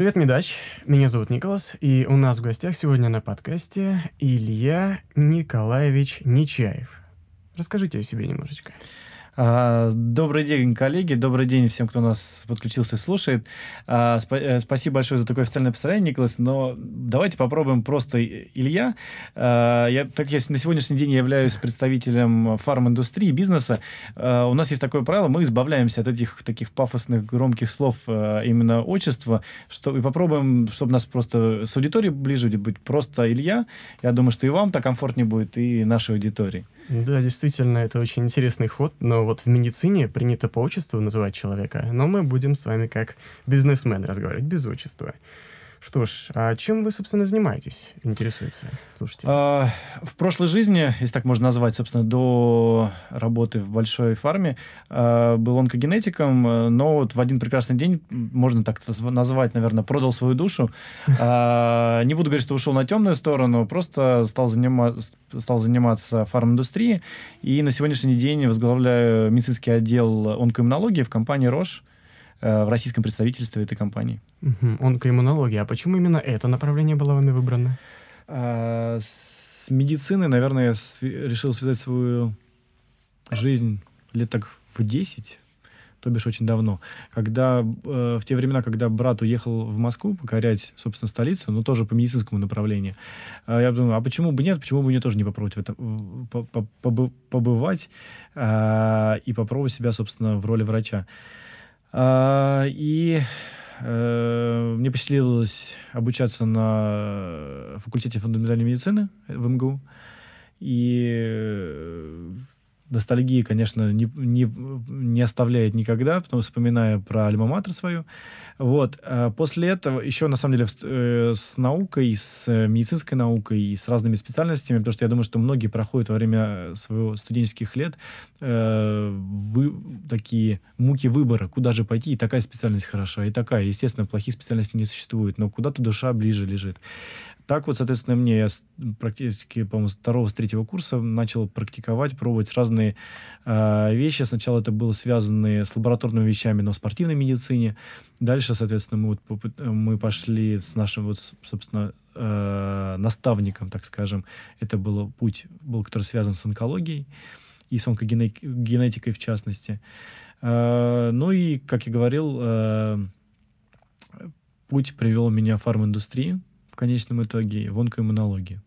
Привет, Медач. Меня зовут Николас, и у нас в гостях сегодня на подкасте Илья Николаевич Нечаев. Расскажите о себе немножечко. А, добрый день, коллеги. Добрый день всем, кто нас подключился и слушает. А, э, спасибо большое за такое официальное представление, Николас. Но давайте попробуем просто Илья. А, я, так я на сегодняшний день являюсь представителем фарм-индустрии, бизнеса. У нас есть такое правило, мы избавляемся от этих таких пафосных, громких слов именно отчества, что, и попробуем, чтобы нас просто с аудиторией ближе быть, просто Илья. Я думаю, что и вам так комфортнее будет, и нашей аудитории. Да, действительно, это очень интересный ход, но вот в медицине принято по отчеству называть человека, но мы будем с вами как бизнесмен разговаривать без отчества. Что ж, а чем вы, собственно, занимаетесь? Интересуется слушайте. А, в прошлой жизни, если так можно назвать, собственно, до работы в большой фарме, а, был онкогенетиком, но вот в один прекрасный день, можно так назвать, наверное, продал свою душу. А, не буду говорить, что ушел на темную сторону, просто стал, занима стал заниматься фарм-индустрией, и на сегодняшний день возглавляю медицинский отдел онкоиммунологии в компании «Рош», в российском представительстве этой компании. Угу. Онкоиммунология. А почему именно это направление было вами выбрано? А, с медицины, наверное, я с, решил связать свою жизнь лет так в 10, то бишь очень давно. Когда, э, в те времена, когда брат уехал в Москву покорять, собственно, столицу, но тоже по медицинскому направлению, э, я думаю, а почему бы нет, почему бы мне тоже не попробовать в этом, побывать э, и попробовать себя, собственно, в роли врача. И э, мне посчастливилось обучаться на факультете фундаментальной медицины в МГУ. И э, ностальгии, конечно, не, не, не оставляет никогда, потому вспоминая про альма-матер свою. Вот. А после этого еще, на самом деле, э, с наукой, с медицинской наукой и с разными специальностями, потому что я думаю, что многие проходят во время своего студенческих лет э, вы, такие муки выбора, куда же пойти, и такая специальность хороша, и такая. Естественно, плохих специальностей не существует, но куда-то душа ближе лежит. Так вот, соответственно, мне я практически, по-моему, второго, с третьего курса начал практиковать, пробовать разные э, вещи. Сначала это было связано с лабораторными вещами, но в спортивной медицине. Дальше, соответственно, мы, вот, мы пошли с нашим, вот, собственно, э, наставником, так скажем. Это был путь, был, который связан с онкологией и с онкогенетикой в частности. Э, ну и, как я говорил, э, путь привел меня в фарм-индустрию конечном итоге в онкоиммунологии.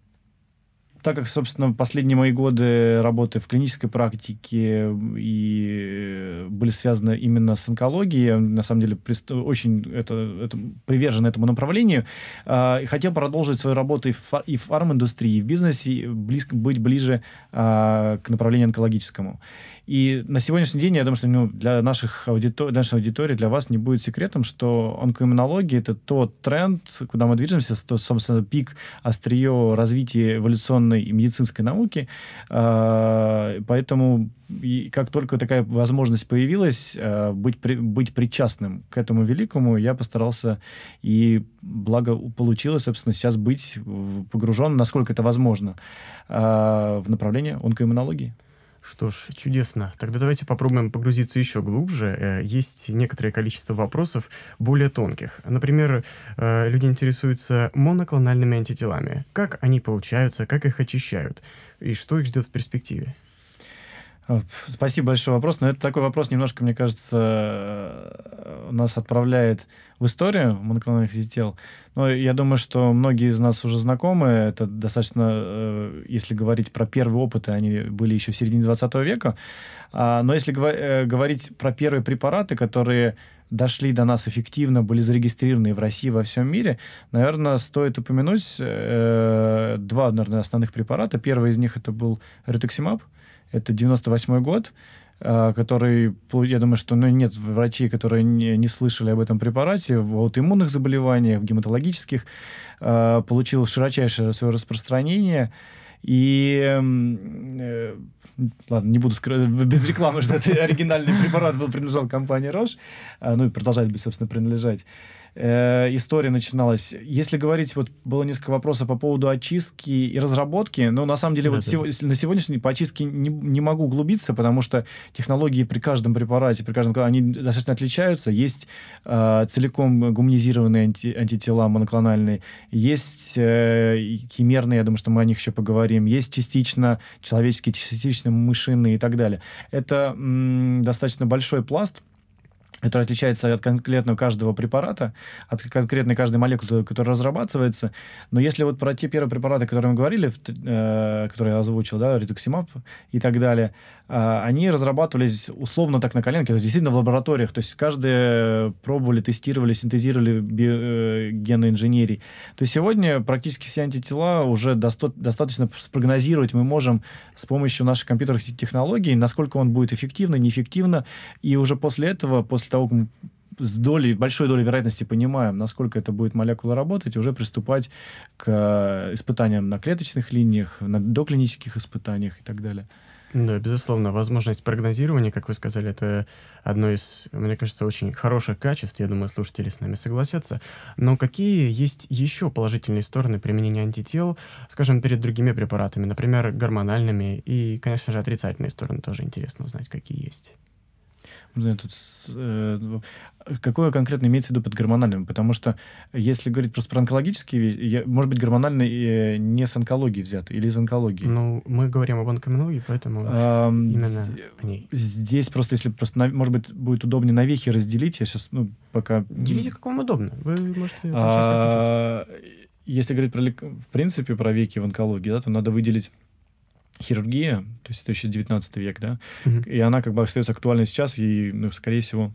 Так как, собственно, последние мои годы работы в клинической практике и были связаны именно с онкологией, на самом деле, очень это, это привержен этому направлению, э, хотел продолжить свою работу и в, фар, и в фарм-индустрии, и в бизнесе, близко, быть ближе э, к направлению онкологическому. И на сегодняшний день, я думаю, что ну, для наших аудитор... нашей аудитории, для вас не будет секретом, что онкоиммунология — это тот тренд, куда мы движемся, тот, собственно, пик, острие развития эволюционной и медицинской науки. А, поэтому и как только такая возможность появилась, а, быть, при, быть причастным к этому великому, я постарался, и благо получилось, собственно, сейчас быть погружен, насколько это возможно, а, в направление онкоиммунологии. Что ж, чудесно. Тогда давайте попробуем погрузиться еще глубже. Э, есть некоторое количество вопросов более тонких. Например, э, люди интересуются моноклональными антителами. Как они получаются, как их очищают и что их ждет в перспективе? Спасибо большой вопрос. Но это такой вопрос, немножко, мне кажется, э, нас отправляет в историю моноклональных тел. Но я думаю, что многие из нас уже знакомы. Это достаточно, э, если говорить про первые опыты, они были еще в середине 20 века. А, но если э, говорить про первые препараты, которые дошли до нас эффективно, были зарегистрированы в России, во всем мире, наверное, стоит упомянуть два, наверное, основных препарата. Первый из них это был ретоксимаб, это 98 год, а, который, я думаю, что ну, нет врачей, которые не, не слышали об этом препарате в аутоиммунных заболеваниях, в гематологических, а, получил широчайшее свое распространение. И э, ладно, не буду скрывать без рекламы, что это оригинальный препарат был принадлежал компании Roche, а, ну и продолжает, собственно, принадлежать э, история начиналась. Если говорить, вот было несколько вопросов по поводу очистки и разработки, но на самом деле да, вот да. Сего, на сегодняшний по очистке не, не могу углубиться, потому что технологии при каждом препарате, при каждом они достаточно отличаются. Есть э, целиком гуманизированные анти, антитела моноклональные, есть э, химерные, я думаю, что мы о них еще поговорим, есть частично человеческие, частично мышиные и так далее. Это м, достаточно большой пласт который отличается от конкретного каждого препарата, от конкретной каждой молекулы, которая разрабатывается. Но если вот про те первые препараты, о которых мы говорили, э, которые я озвучил, да, ретуксимаб и так далее, э, они разрабатывались условно так на коленке, то есть действительно в лабораториях. То есть каждые пробовали, тестировали, синтезировали э, генной инженерии. То есть сегодня практически все антитела уже доста- достаточно спрогнозировать мы можем с помощью наших компьютерных технологий, насколько он будет эффективно, неэффективно. И уже после этого, после того, с долей, большой долей вероятности понимаем, насколько это будет молекула работать, уже приступать к э, испытаниям на клеточных линиях, на доклинических испытаниях и так далее. Да, безусловно, возможность прогнозирования, как вы сказали, это одно из, мне кажется, очень хороших качеств. Я думаю, слушатели с нами согласятся. Но какие есть еще положительные стороны применения антител, скажем, перед другими препаратами, например, гормональными, и, конечно же, отрицательные стороны тоже интересно узнать, какие есть. Можно тут э, какое конкретно имеется в виду под гормональным? Потому что если говорить просто про онкологические, может быть, гормональные э, не с онкологии взяты или из онкологии? Ну, мы говорим об онкологии, поэтому а, именно о ней. Здесь просто, если просто, может быть, будет удобнее на вехи разделить, я сейчас, ну, пока... Делите, как вам удобно. Вы можете... А, если говорить про, в принципе, про веки в онкологии, да, то надо выделить хирургия, то есть это еще 19 век, да, угу. и она как бы остается актуальной сейчас, и, ну, скорее всего,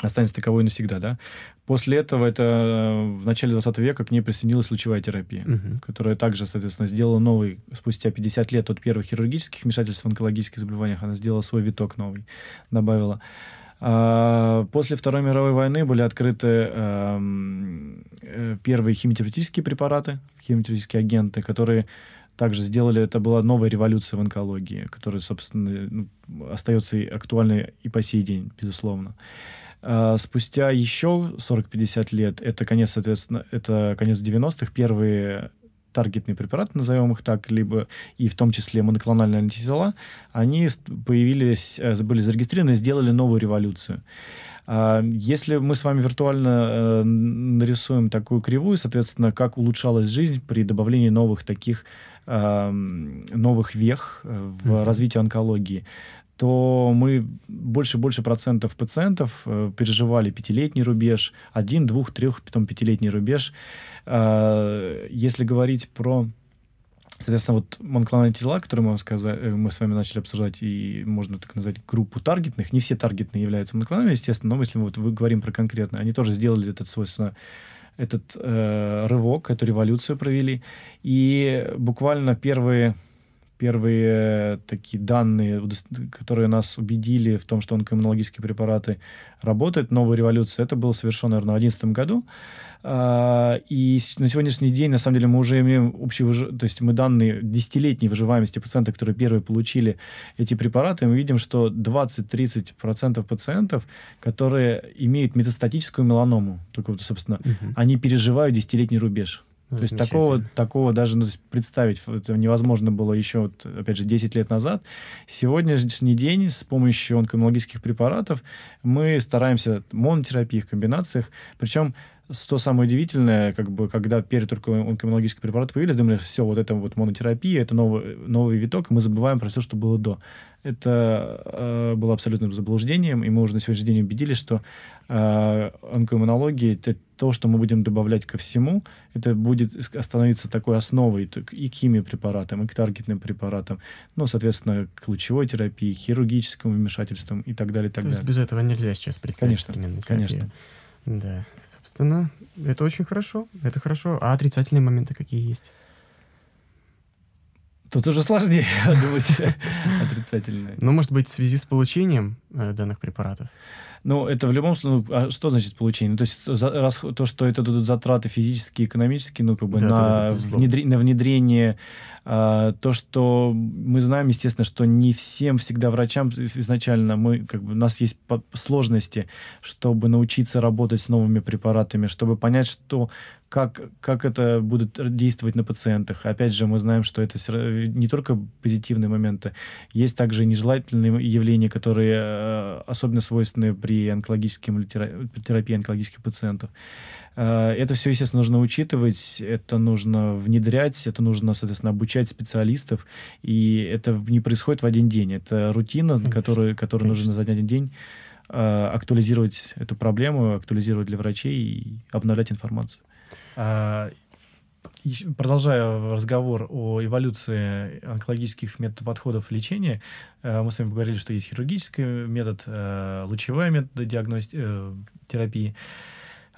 останется таковой навсегда, да. После этого это э, в начале 20 века к ней присоединилась лучевая терапия, угу. которая также, соответственно, сделала новый, спустя 50 лет от первых хирургических вмешательств в онкологических заболеваниях, она сделала свой виток новый, добавила. А, после Второй мировой войны были открыты э, первые химиотерапевтические препараты, химиотерапевтические агенты, которые также сделали, это была новая революция в онкологии, которая, собственно, ну, остается актуальной и по сей день, безусловно. А спустя еще 40-50 лет, это конец, соответственно, это конец 90-х, первые таргетные препараты, назовем их так, либо и в том числе моноклональные антитела, они появились, э, были зарегистрированы, сделали новую революцию. А, если мы с вами виртуально э, нарисуем такую кривую, соответственно, как улучшалась жизнь при добавлении новых таких новых вех э, в mm-hmm. развитии онкологии, то мы больше и больше процентов пациентов э, переживали пятилетний рубеж, один, двух, трех, потом пятилетний рубеж. Э, если говорить про Соответственно, вот моноклональные тела, которые мы, вам сказали, э, мы с вами начали обсуждать, и можно так назвать группу таргетных, не все таргетные являются моноклональными, естественно, но если мы вот вы говорим про конкретно, они тоже сделали этот, свойственно, этот э, рывок, эту революцию провели. И буквально первые первые такие данные, которые нас убедили в том, что онкоиммунологические препараты работают, новая революция, это было совершено, наверное, в 2011 году. А, и на сегодняшний день, на самом деле, мы уже имеем общий, то есть мы данные десятилетней выживаемости пациентов, которые первые получили эти препараты, мы видим, что 20-30% пациентов, которые имеют метастатическую меланому, только, собственно, угу. они переживают десятилетний рубеж. То есть такого, такого даже ну, представить это невозможно было еще, вот, опять же, 10 лет назад. Сегодняшний день с помощью онкологических препаратов мы стараемся монотерапии в комбинациях, причем что самое удивительное, как бы, когда перед только онкологические препараты появились, думали, все, вот это вот монотерапия, это новый, новый виток, и мы забываем про все, что было до. Это э, было абсолютным заблуждением, и мы уже на сегодняшний день убедились, что э, онкоиммунология — это то, что мы будем добавлять ко всему, это будет становиться такой основой и к химиопрепаратам, и к таргетным препаратам, ну, соответственно, к лучевой терапии, хирургическим вмешательствам и так далее, и так то далее. Есть без этого нельзя сейчас представить Конечно, конечно. Да, собственно, это очень хорошо, это хорошо. А отрицательные моменты какие есть? Тут уже сложнее думать отрицательные. Ну, может быть, в связи с получением э, данных препаратов? Ну, это в любом случае, ну, а что значит получение? То есть за, раз, то, что это будут затраты физические, экономические, ну, как бы да, на, да, да, внедри, на внедрение, то, что мы знаем, естественно, что не всем всегда врачам изначально мы, как бы, у нас есть сложности, чтобы научиться работать с новыми препаратами, чтобы понять, что как, как это будет действовать на пациентах. Опять же, мы знаем, что это не только позитивные моменты, есть также нежелательные явления, которые э, особенно свойственны при онкологической терапии онкологических пациентов. Э, это все, естественно, нужно учитывать, это нужно внедрять, это нужно, соответственно, обучать специалистов, и это не происходит в один день. Это рутина, Конечно. которую, которую нужно за один день э, актуализировать эту проблему, актуализировать для врачей и обновлять информацию. А, продолжая разговор о эволюции онкологических методов подходов лечения, э, мы с вами поговорили, что есть хирургический метод, лучевая метод диагности... Терапии,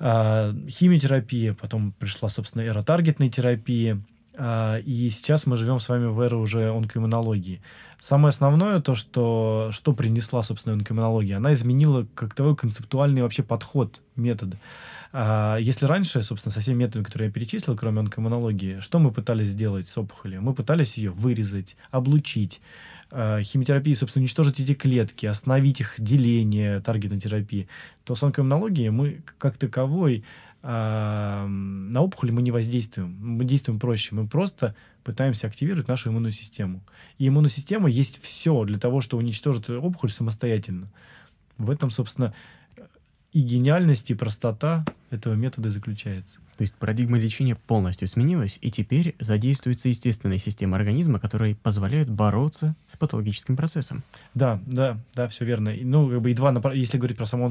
химиотерапия, потом пришла, собственно, эра таргетной терапии, а, и сейчас мы живем с вами в эру уже онкоиммунологии. Самое основное, то, что, что принесла, собственно, онкоиммунология, она изменила как таковой концептуальный вообще подход, метод. А если раньше, собственно, со всеми методами, которые я перечислил, кроме онкомонологии, что мы пытались сделать с опухолью? Мы пытались ее вырезать, облучить, химиотерапии, собственно, уничтожить эти клетки, остановить их деление таргетной терапии, то с онкомонологией мы как таковой э, на опухоли мы не воздействуем. Мы действуем проще. Мы просто пытаемся активировать нашу иммунную систему. И иммунная система есть все для того, чтобы уничтожить опухоль самостоятельно. В этом, собственно, и гениальность, и простота этого метода заключается. То есть парадигма лечения полностью сменилась, и теперь задействуется естественная система организма, которая позволяет бороться с патологическим процессом. Да, да, да, все верно. Ну, как бы и два, если говорить про саму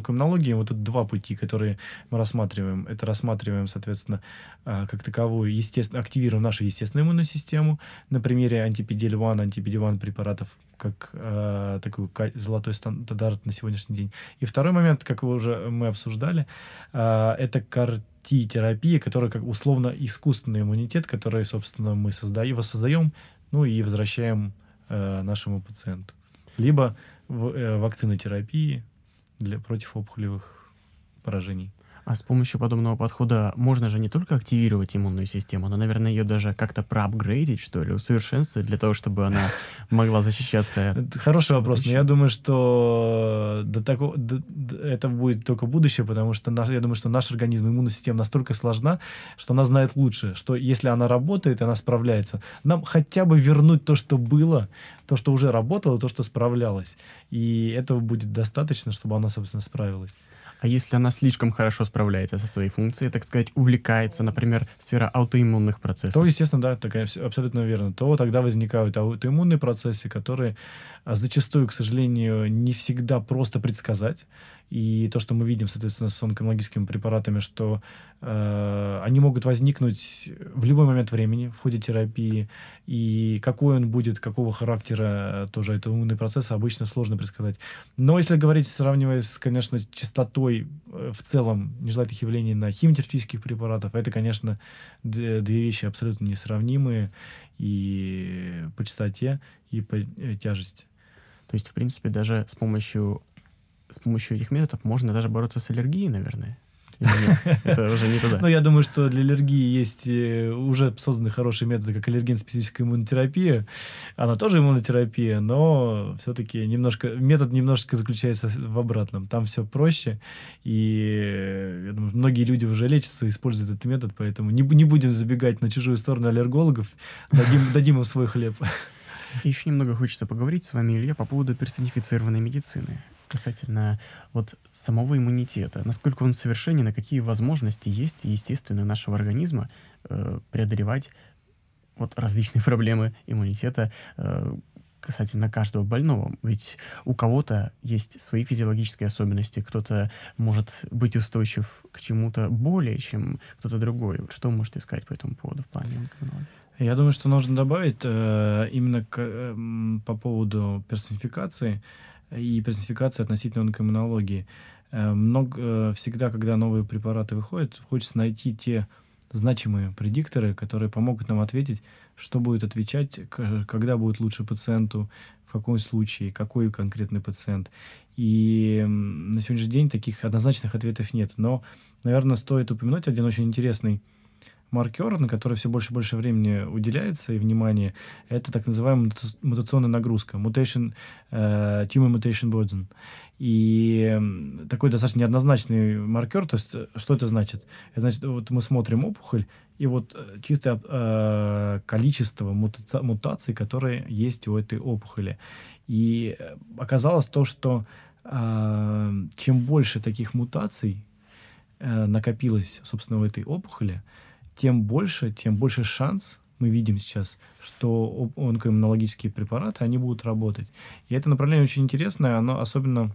вот тут два пути, которые мы рассматриваем. Это рассматриваем, соответственно, а, как таковую, естественно, активируем нашу естественную иммунную систему на примере антипедиль-1, антипедиль препаратов, как э, такой золотой стандарт на сегодняшний день. И второй момент, как вы уже мы обсуждали, э, это CAR-T-терапия, которая как условно искусственный иммунитет, который, собственно, мы создаем, воссоздаем, ну и возвращаем э, нашему пациенту. Либо в, э, вакцинотерапии для, против опухолевых поражений. А с помощью подобного подхода можно же не только активировать иммунную систему, но, наверное, ее даже как-то проапгрейдить, что ли, усовершенствовать для того, чтобы она могла защищаться. Хороший вопрос, но я думаю, что до такого, это будет только будущее, потому что наш, я думаю, что наш организм, иммунная система настолько сложна, что она знает лучше, что если она работает, она справляется. Нам хотя бы вернуть то, что было, то, что уже работало, то, что справлялось. И этого будет достаточно, чтобы она, собственно, справилась. А если она слишком хорошо справляется со своей функцией, так сказать, увлекается, например, сфера аутоиммунных процессов? То, естественно, да, такая, абсолютно верно. То тогда возникают аутоиммунные процессы, которые а, зачастую, к сожалению, не всегда просто предсказать. И то, что мы видим, соответственно, с онкологическими препаратами, что э, они могут возникнуть в любой момент времени в ходе терапии. И какой он будет, какого характера тоже это иммунный процесс, обычно сложно предсказать. Но если говорить, сравнивая с, конечно, частотой э, в целом нежелательных явлений на химиотерапевтических препаратах, это, конечно, две вещи абсолютно несравнимые и по частоте, и по э, тяжести. То есть, в принципе, даже с помощью с помощью этих методов можно даже бороться с аллергией, наверное. Это уже не туда. Ну, я думаю, что для аллергии есть э, уже созданы хорошие методы, как аллерген-специфическая иммунотерапия. Она тоже иммунотерапия, но все-таки немножко, метод немножко заключается в обратном. Там все проще, и э, я думаю, многие люди уже лечатся, используют этот метод, поэтому не, не будем забегать на чужую сторону аллергологов, дадим, дадим им свой хлеб. Еще немного хочется поговорить с вами, Илья, по поводу персонифицированной медицины касательно вот самого иммунитета. Насколько он совершенен, и какие возможности есть, естественно, нашего организма э, преодолевать вот различные проблемы иммунитета э, касательно каждого больного. Ведь у кого-то есть свои физиологические особенности, кто-то может быть устойчив к чему-то более, чем кто-то другой. Что вы можете сказать по этому поводу в плане онкологии? Я думаю, что нужно добавить э, именно к, э, по поводу персонификации и персонификация относительно онкоиммунологии. Э, много, э, всегда, когда новые препараты выходят, хочется найти те значимые предикторы, которые помогут нам ответить, что будет отвечать, когда будет лучше пациенту, в каком случае, какой конкретный пациент. И на сегодняшний день таких однозначных ответов нет. Но, наверное, стоит упомянуть один очень интересный маркер, на который все больше и больше времени уделяется и внимания, это так называемая мутационная нагрузка, mutation, uh, tumor mutation burden. И такой достаточно неоднозначный маркер, то есть что это значит? Это значит, вот мы смотрим опухоль, и вот э, чистое э, количество мута мутаций, которые есть у этой опухоли. И э, оказалось то, что э, чем больше таких мутаций э, накопилось, собственно, в этой опухоли, тем больше, тем больше шанс мы видим сейчас, что онкоиммунологические препараты, они будут работать. И это направление очень интересное, оно особенно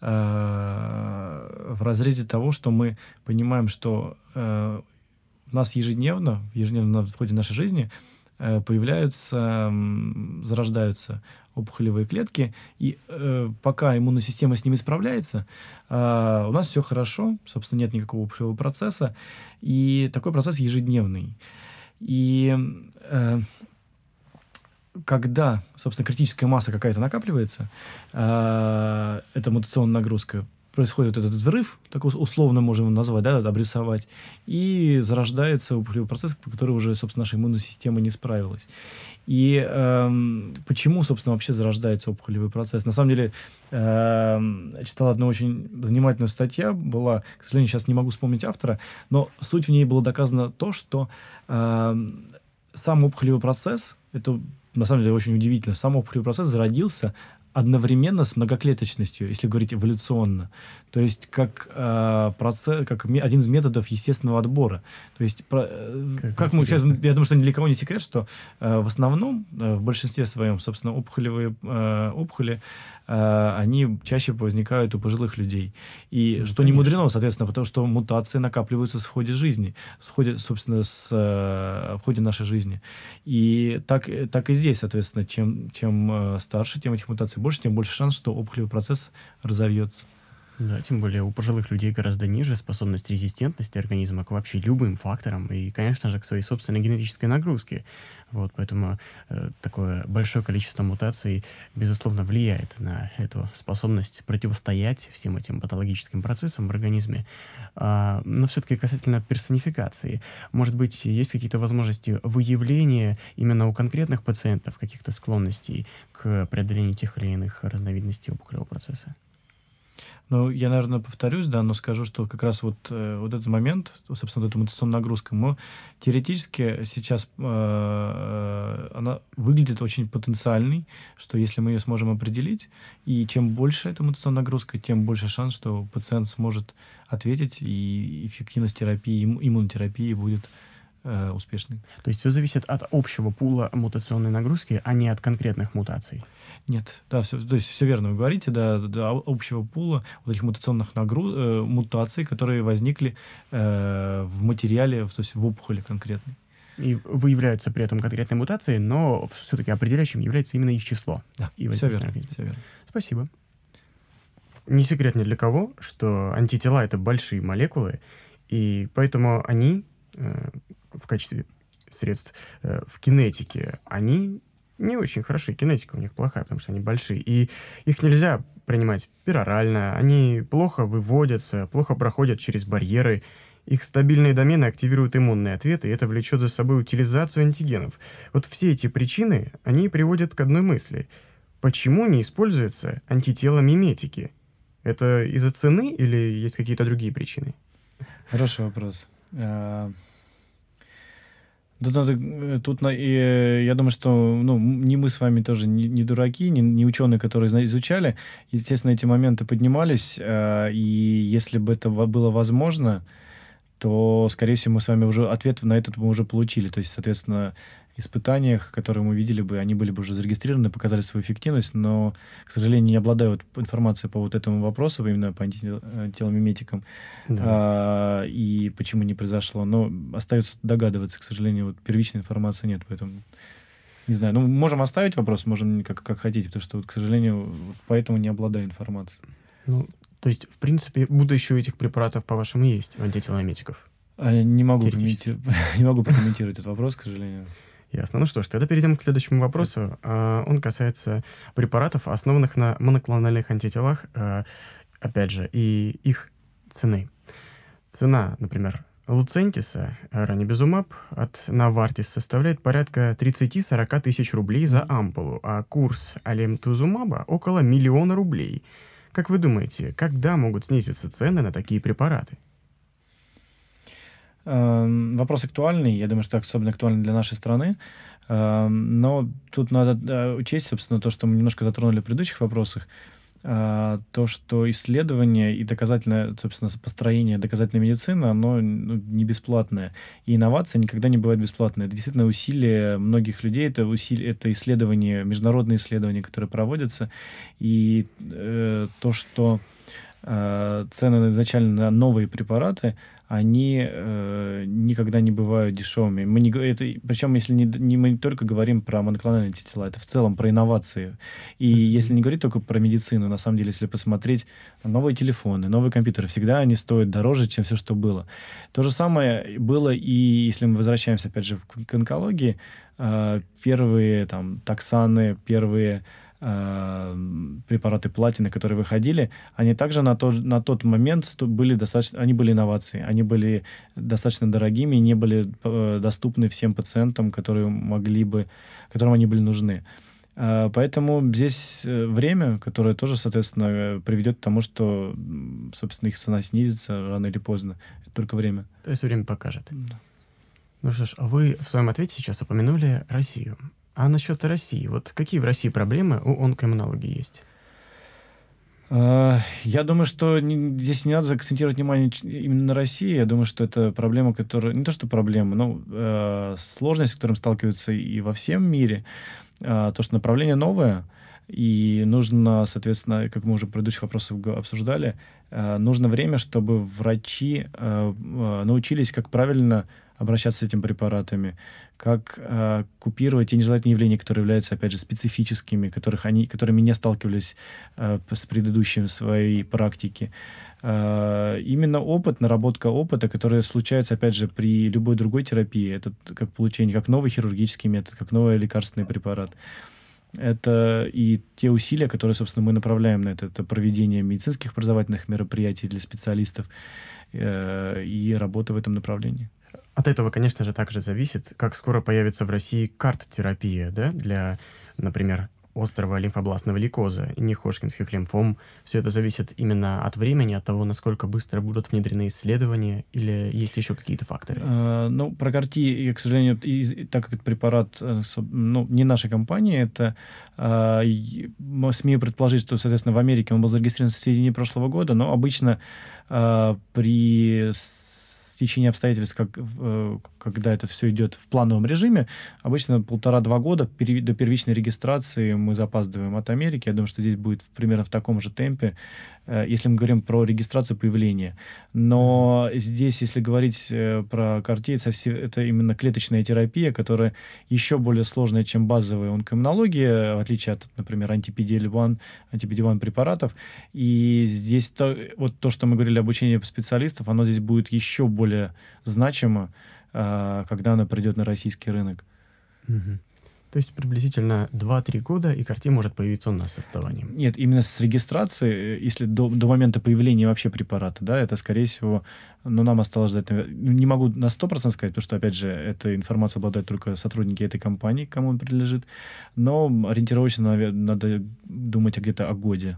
э, в разрезе того, что мы понимаем, что э, у нас ежедневно, ежедневно в ходе нашей жизни э, появляются, зарождаются опухолевые клетки, и э, пока иммунная система с ними справляется, э, у нас все хорошо, собственно, нет никакого опухолевого процесса, и такой процесс ежедневный. И э, когда, собственно, критическая масса какая-то накапливается, э, это мутационная нагрузка, происходит этот взрыв, так условно можем назвать, да, обрисовать, и зарождается опухолевый процесс, по которому уже, собственно, наша иммунная система не справилась. И эм, почему, собственно, вообще зарождается опухолевый процесс? На самом деле, эм, читал одну очень занимательную статью, была, к сожалению, сейчас не могу вспомнить автора, но суть в ней было доказано то, что эм, сам опухолевый процесс, это на самом деле очень удивительно, сам опухолевый процесс зародился одновременно с многоклеточностью, если говорить эволюционно. То есть как, э, процесс, как один из методов естественного отбора. То есть, про, э, как, как мы сейчас, я думаю, что ни для кого не секрет, что э, в основном, э, в большинстве своем, собственно, опухолевые э, опухоли э, они чаще возникают у пожилых людей. И ну, что конечно. не мудрено, соответственно, потому что мутации накапливаются в ходе жизни, в ходе, собственно, с, э, в ходе нашей жизни. И так, так и здесь, соответственно, чем, чем э, старше, тем этих мутаций больше, тем больше шанс, что опухолевый процесс разовьется. Да, тем более у пожилых людей гораздо ниже способность резистентности организма к вообще любым факторам и, конечно же, к своей собственной генетической нагрузке. Вот, поэтому э, такое большое количество мутаций, безусловно, влияет на эту способность противостоять всем этим патологическим процессам в организме. А, но все-таки касательно персонификации, может быть, есть какие-то возможности выявления именно у конкретных пациентов каких-то склонностей к преодолению тех или иных разновидностей опухолевого процесса? Ну, я, наверное, повторюсь, да, но скажу, что как раз вот, э, вот этот момент, собственно, вот эта мутационная нагрузка, мы теоретически сейчас э, э, она выглядит очень потенциальной, что если мы ее сможем определить, и чем больше эта мутационная нагрузка, тем больше шанс, что пациент сможет ответить, и эффективность терапии, иммунотерапии будет успешной. То есть все зависит от общего пула мутационной нагрузки, а не от конкретных мутаций? Нет, да, все, то есть все верно вы говорите, да, да общего пула вот этих мутационных нагруз, э, мутаций, которые возникли э, в материале, то есть в опухоли конкретной. И выявляются при этом конкретные мутации, но все-таки определяющим является именно их число. Да, и все верно, все верно. Спасибо. Не секрет ни для кого, что антитела — это большие молекулы, и поэтому они э, в качестве средств э, в кинетике, они не очень хороши. Кинетика у них плохая, потому что они большие. И их нельзя принимать перорально. Они плохо выводятся, плохо проходят через барьеры. Их стабильные домены активируют иммунные ответы, и это влечет за собой утилизацию антигенов. Вот все эти причины, они приводят к одной мысли. Почему не используются антитела миметики? Это из-за цены или есть какие-то другие причины? Хороший вопрос. Тут, надо, э, тут и, я думаю, что ну, не мы с вами тоже не, не дураки, не, не ученые, которые изучали. Естественно, эти моменты поднимались, э, и если бы это было возможно, то, скорее всего, мы с вами уже ответ на этот мы уже получили. То есть, соответственно, испытаниях, которые мы видели бы, они были бы уже зарегистрированы, показали свою эффективность, но, к сожалению, не обладают информацией по вот этому вопросу, именно по антителомиметикам, да. а, и почему не произошло. Но остается догадываться, к сожалению, вот первичной информации нет, поэтому не знаю. Ну, можем оставить вопрос, можем как, как хотите, потому что, вот, к сожалению, поэтому не обладаю информацией. Ну, то есть, в принципе, будущее у этих препаратов, по-вашему, есть, антителомиметиков? А, не могу, не могу прокомментировать этот вопрос, к сожалению. Ясно. Ну что ж, тогда перейдем к следующему вопросу. А, он касается препаратов, основанных на моноклональных антителах, а, опять же, и их цены. Цена, например, Луцентиса, ранибизумаб от Навартис составляет порядка 30-40 тысяч рублей за ампулу, а курс алемтузумаба около миллиона рублей. Как вы думаете, когда могут снизиться цены на такие препараты? Эм, вопрос актуальный, я думаю, что особенно актуальный для нашей страны. Эм, но тут надо учесть, собственно, то, что мы немножко затронули в предыдущих вопросах, э, то, что исследование и доказательное, собственно, построение доказательной медицины, оно ну, не бесплатное. И инновация никогда не бывает бесплатной. Это действительно усилия многих людей, это, усилия, это исследования, международные исследования, которые проводятся. И э, то, что э, цены изначально на новые препараты, они э, никогда не бывают дешевыми. Мы не, это, причем, если не, не, мы не только говорим про моноклональные антитела, это в целом про инновации. И mm-hmm. если не говорить только про медицину, на самом деле, если посмотреть новые телефоны, новые компьютеры, всегда они стоят дороже, чем все, что было. То же самое было и, если мы возвращаемся, опять же, к, к онкологии, э, первые там таксаны, первые препараты платины, которые выходили, они также на тот, на тот момент были достаточно, они были инновации, они были достаточно дорогими, не были э, доступны всем пациентам, которые могли бы, которым они были нужны. Э, поэтому здесь э, время, которое тоже, соответственно, приведет к тому, что, собственно, их цена снизится рано или поздно. Это только время. То есть время покажет. Да. Ну что ж, а вы в своем ответе сейчас упомянули Россию. А насчет России, вот какие в России проблемы у онкоиммунологии есть? А, я думаю, что здесь не надо акцентировать внимание именно на России. Я думаю, что это проблема, которая... Не то, что проблема, но э, сложность, с которой сталкиваются и во всем мире. Э, то, что направление новое, и нужно, соответственно, как мы уже в предыдущих вопросах обсуждали, э, нужно время, чтобы врачи э, э, научились, как правильно обращаться с этими препаратами, как э, купировать те нежелательные явления, которые являются, опять же, специфическими, которых они, которыми не сталкивались э, с предыдущим своей практики. Э, именно опыт, наработка опыта, который случается, опять же, при любой другой терапии, это как получение, как новый хирургический метод, как новый лекарственный препарат. Это и те усилия, которые, собственно, мы направляем на это. Это проведение медицинских образовательных мероприятий для специалистов э, и работа в этом направлении. От этого, конечно же, также зависит, как скоро появится в России карт-терапия, да, для, например, острого лимфобластного лейкоза и нехошкинских лимфом. Все это зависит именно от времени, от того, насколько быстро будут внедрены исследования, или есть еще какие-то факторы? А, ну, про КАРТИ, к сожалению, из, так как это препарат э, ну, не нашей компании, это а, смею предположить, что, соответственно, в Америке он был зарегистрирован в середине прошлого года, но обычно а, при течение обстоятельств, как, э, когда это все идет в плановом режиме, обычно полтора-два года до первичной регистрации мы запаздываем от Америки. Я думаю, что здесь будет примерно в таком же темпе, э, если мы говорим про регистрацию появления. Но здесь, если говорить э, про картейц, это именно клеточная терапия, которая еще более сложная, чем базовая онкоиммунология, в отличие от, например, антипедиал-1, антипедиал препаратов. И здесь то, вот то, что мы говорили обучение специалистов, оно здесь будет еще более более значимо, а, когда она придет на российский рынок. Угу. То есть приблизительно 2-3 года, и картина может появиться у нас с отставанием. Нет, именно с регистрации, э, если до, до момента появления вообще препарата, да, это, скорее всего, ну, нам осталось ждать... Не могу на 100% сказать, потому что, опять же, эта информация обладают только сотрудники этой компании, кому он принадлежит, но ориентировочно надо думать где-то о годе.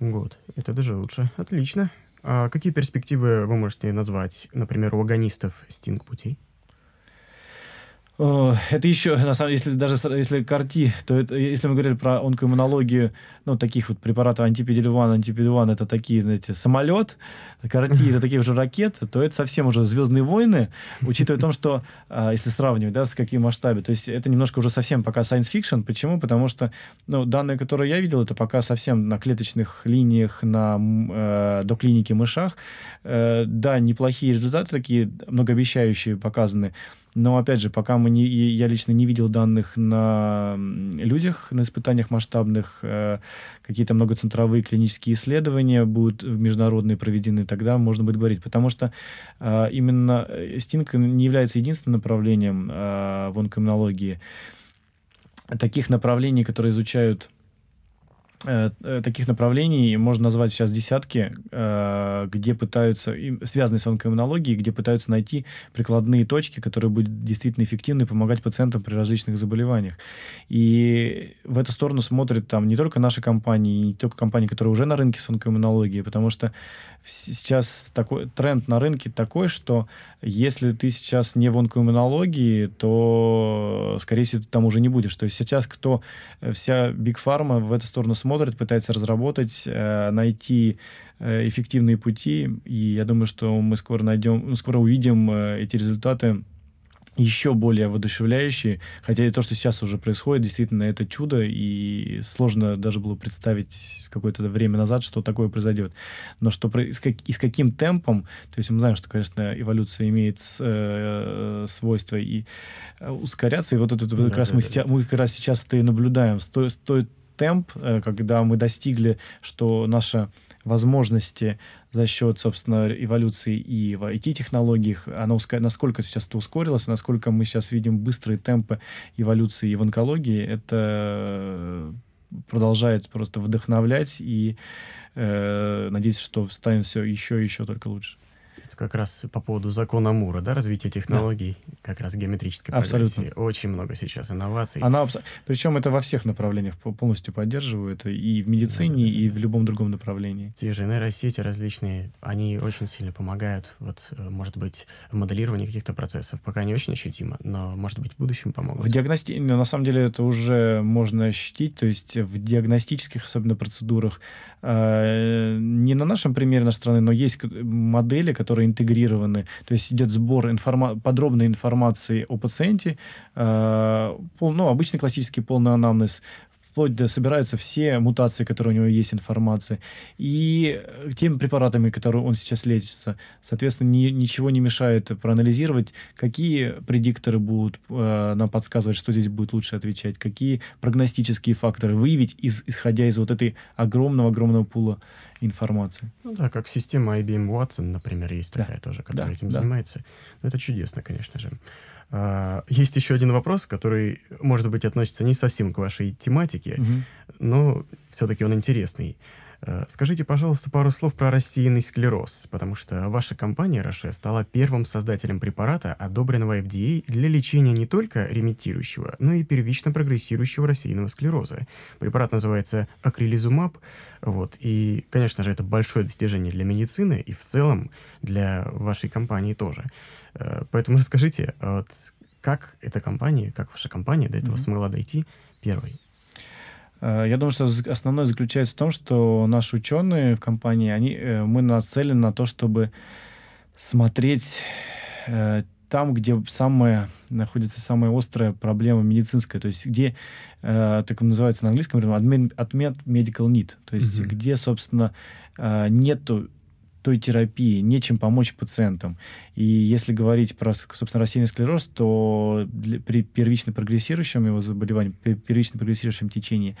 Год. Это даже лучше. Отлично. А какие перспективы вы можете назвать, например, у агонистов стинг-путей? Это еще, на самом если даже если карти, то это, если мы говорили про онкоиммунологию, ну, таких вот препаратов антипедилюван, антипедилюван, это такие, знаете, самолет, карти это такие уже ракеты, то это совсем уже «Звездные войны», учитывая том, что, а, если сравнивать, да, с каким масштабе, то есть это немножко уже совсем пока science fiction. Почему? Потому что, ну, данные, которые я видел, это пока совсем на клеточных линиях, на э, доклинике мышах. Э, да, неплохие результаты такие, многообещающие показаны, но, опять же, пока мы не, я лично не видел данных на людях, на испытаниях масштабных. Э, какие-то многоцентровые клинические исследования будут международные проведены, тогда можно будет говорить. Потому что э, именно стинг не является единственным направлением в онкоиммунологии. Таких направлений, которые изучают Э, э, таких направлений можно назвать сейчас десятки, э, где пытаются, связанные с онкоиммунологией, где пытаются найти прикладные точки, которые будут действительно эффективны и помогать пациентам при различных заболеваниях. И в эту сторону смотрят там не только наши компании, не только компании, которые уже на рынке с онкоиммунологией, потому что сейчас такой тренд на рынке такой, что если ты сейчас не в онкоиммунологии, то, скорее всего, ты там уже не будешь. То есть сейчас кто, вся Big Pharma в эту сторону смотрит, пытается разработать, э, найти э, эффективные пути, и я думаю, что мы скоро найдем, скоро увидим э, эти результаты еще более воодушевляющие. Хотя и то, что сейчас уже происходит, действительно, это чудо, и сложно даже было представить какое-то время назад, что такое произойдет. Но что и с каким темпом, то есть мы знаем, что, конечно, эволюция имеет э, свойство и ускоряться, и вот это да, как раз да, мы, да. Сейчас, мы как раз сейчас это и наблюдаем. Стоит, стоит темп, э, когда мы достигли, что наши возможности за счет, собственно, эволюции и в IT-технологиях, насколько сейчас это ускорилось, насколько мы сейчас видим быстрые темпы эволюции и в онкологии, это продолжает просто вдохновлять и э, надеюсь, что станет все еще и еще только лучше как раз по поводу закона Мура, да, развития технологий, да. как раз геометрической Абсолютно. прогрессии. Очень много сейчас инноваций. Она, абс... Причем это во всех направлениях полностью поддерживает, и в медицине, да, да, да. и в любом другом направлении. Те же нейросети различные, они очень сильно помогают, вот, э, может быть, в моделировании каких-то процессов. Пока не очень ощутимо, но, может быть, в будущем помогут. В диагности... На самом деле это уже можно ощутить, то есть в диагностических, особенно процедурах, э, не на нашем примере нашей страны, но есть модели, которые интегрированы. То есть идет сбор информа подробной информации о пациенте, э, пол, ну, обычный классический полный анамнез, вплоть до собираются все мутации, которые у него есть информация, и теми препаратами, которые он сейчас лечится. Соответственно, ни, ничего не мешает проанализировать, какие предикторы будут э, нам подсказывать, что здесь будет лучше отвечать, какие прогностические факторы выявить, из, исходя из вот этой огромного-огромного пула информации. Ну да, как система IBM Watson, например, есть да. такая тоже, которая да, этим да. занимается. Ну, это чудесно, конечно же. А, есть еще один вопрос, который, может быть, относится не совсем к вашей тематике, угу. но все-таки он интересный. Э, скажите, пожалуйста, пару слов про рассеянный склероз, потому что ваша компания Роше стала первым создателем препарата, одобренного FDA для лечения не только ремитирующего, но и первично прогрессирующего рассеянного склероза. Препарат называется акрилизумаб, вот, и, конечно же, это большое достижение для медицины и в целом для вашей компании тоже. Э, поэтому расскажите, вот, как эта компания, как ваша компания до этого mm-hmm. смогла дойти первой? Э, я думаю, что основное заключается в том, что наши ученые в компании, они, э, мы нацелены на то, чтобы смотреть там, где самая, находится самая острая проблема медицинская, то есть где, э, так называется на английском, отмет, отмет medical need, то есть mm-hmm. где, собственно, э, нету той терапии, нечем помочь пациентам. И если говорить про, собственно, рассеянный склероз, то для, при первично прогрессирующем его заболевании, при первично прогрессирующем течении,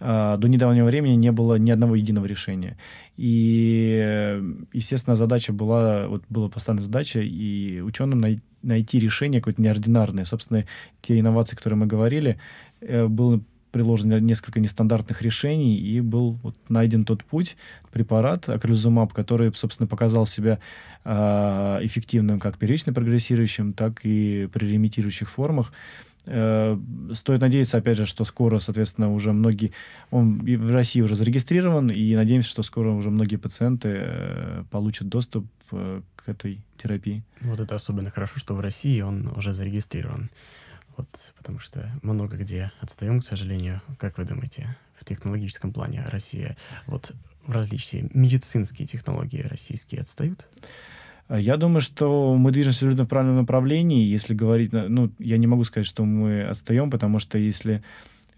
э, до недавнего времени не было ни одного единого решения. И, естественно, задача была, вот была поставлена задача и ученым най- найти решение какое-то неординарное. Собственно, те инновации, которые мы говорили, э, было приложено несколько нестандартных решений, и был вот найден тот путь, препарат акрилизумаб, который, собственно, показал себя э, эффективным как первично прогрессирующим, так и при ремитирующих формах. Э, стоит надеяться, опять же, что скоро, соответственно, уже многие... Он в России уже зарегистрирован, и надеемся, что скоро уже многие пациенты э, получат доступ э, к этой терапии. Вот это особенно хорошо, что в России он уже зарегистрирован. Вот, потому что много где отстаем, к сожалению. Как вы думаете, в технологическом плане Россия, вот в различные медицинские технологии российские отстают? Я думаю, что мы движемся в правильном направлении. Если говорить, ну, я не могу сказать, что мы отстаем, потому что если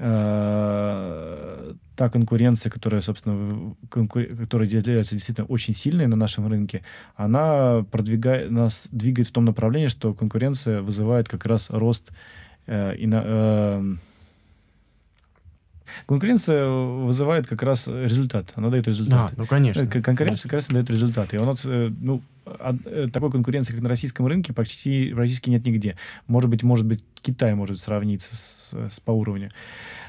э, та конкуренция, которая, собственно, конкур... которая является действительно очень сильной на нашем рынке, она продвигает, нас двигает в том направлении, что конкуренция вызывает как раз рост э, и на, э, Конкуренция вызывает как раз результат. Она дает результат. А, ну, конечно. Конкуренция как раз дает результат. И он, э, ну, э, такой конкуренции, как на российском рынке, практически, практически нет нигде. Может быть, может быть, Китай может сравниться с, с по уровню.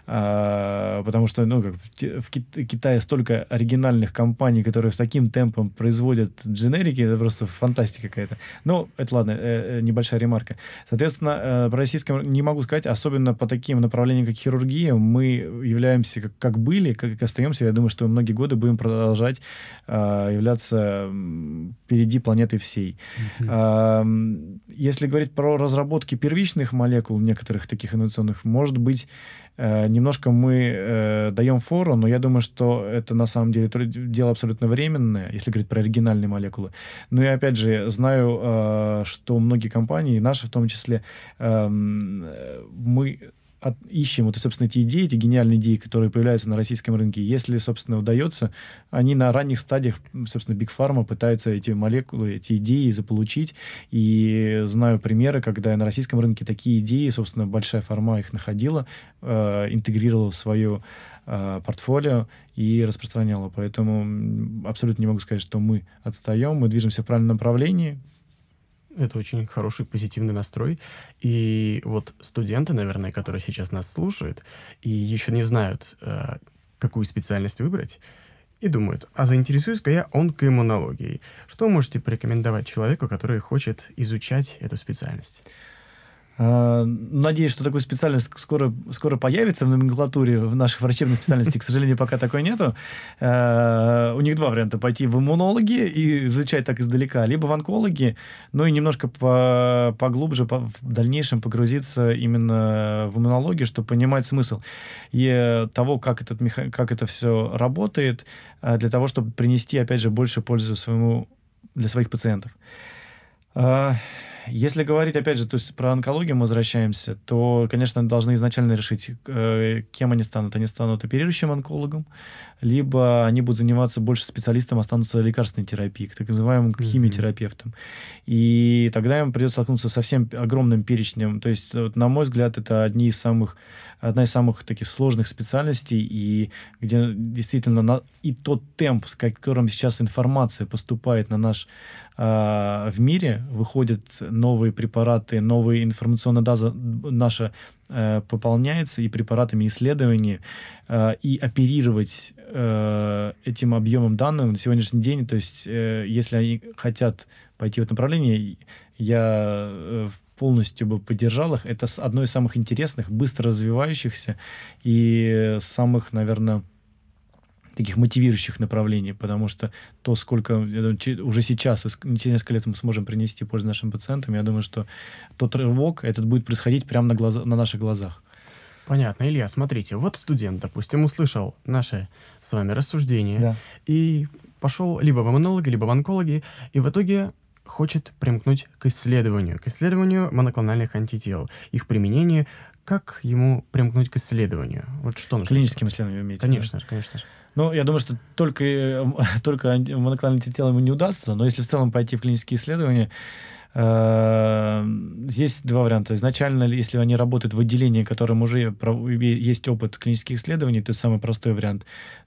А, потому что ну, как, в Китае столько оригинальных компаний, которые с таким темпом производят дженерики, это просто фантастика какая-то. Ну, это ладно, э, э небольшая ремарка. Соответственно, э, по российскому не могу сказать, особенно по таким направлениям, как хирургия, мы являемся, как, как были, как, как остаемся. Я думаю, что многие годы будем продолжать э, являться впереди планеты всей. Mm-hmm. Э, если говорить про разработки первичных молекул, некоторых таких инновационных, может быть, Э, немножко мы э, даем фору, но я думаю, что это на самом деле дело абсолютно временное, если говорить про оригинальные молекулы. Ну и опять же, знаю, э, что многие компании, наши в том числе, э, мы от, ищем вот, собственно, эти идеи, эти гениальные идеи, которые появляются на российском рынке. Если, собственно, удается, они на ранних стадиях, собственно, Big Pharma пытаются эти молекулы, эти идеи заполучить. И знаю примеры, когда на российском рынке такие идеи, собственно, большая фарма их находила, э, интегрировала в свое э, портфолио и распространяла. Поэтому абсолютно не могу сказать, что мы отстаем, мы движемся в правильном направлении, это очень хороший позитивный настрой. И вот студенты, наверное, которые сейчас нас слушают и еще не знают, э, какую специальность выбрать, и думают, а заинтересуюсь-ка я онкоиммунологией. Что можете порекомендовать человеку, который хочет изучать эту специальность? А, надеюсь, что такой специальность скоро, скоро появится в номенклатуре в наших врачебных специальностей. К сожалению, пока такой нету. А, у них два варианта. Пойти в иммунологи и изучать так издалека, либо в онкологи, ну и немножко по, поглубже по, в дальнейшем погрузиться именно в иммунологию, чтобы понимать смысл и того, как, этот, как это все работает, а, для того, чтобы принести, опять же, больше пользы своему, для своих пациентов. Если говорить, опять же, то есть про онкологию мы возвращаемся, то, конечно, должны изначально решить, э, кем они станут. Они станут оперирующим онкологом, либо они будут заниматься больше специалистом, останутся лекарственной терапией, так называемым mm-hmm. химиотерапевтом. И тогда им придется столкнуться со всем огромным перечнем. То есть, вот, на мой взгляд, это одни из самых, одна из самых таких сложных специальностей, и где действительно на, и тот темп, с которым сейчас информация поступает на наш э, в мире, выходят новые препараты, новая информационная база наша э, пополняется и препаратами исследований, э, и оперировать э, этим объемом данных на сегодняшний день, то есть э, если они хотят пойти в это направление, я э, полностью бы поддержал их. Это одно из самых интересных, быстро развивающихся и самых, наверное, таких мотивирующих направлений, потому что то, сколько думаю, уже сейчас, через несколько лет мы сможем принести пользу нашим пациентам, я думаю, что тот рывок этот будет происходить прямо на, глаза, на наших глазах. Понятно, Илья, смотрите, вот студент, допустим, услышал наше с вами рассуждение да. и пошел либо в иммунологи, либо в онкологи, и в итоге хочет примкнуть к исследованию, к исследованию моноклональных антител, их применение, как ему примкнуть к исследованию? Вот что нужно Клиническим исследованием имеете? Конечно же, конечно же. Ну, я думаю, что только, э, только моноклональное антитела ему не удастся, но если в целом пойти в клинические исследования, Здесь два варианта. Изначально, если они работают в отделении, которым уже есть опыт клинических исследований, то самый простой вариант,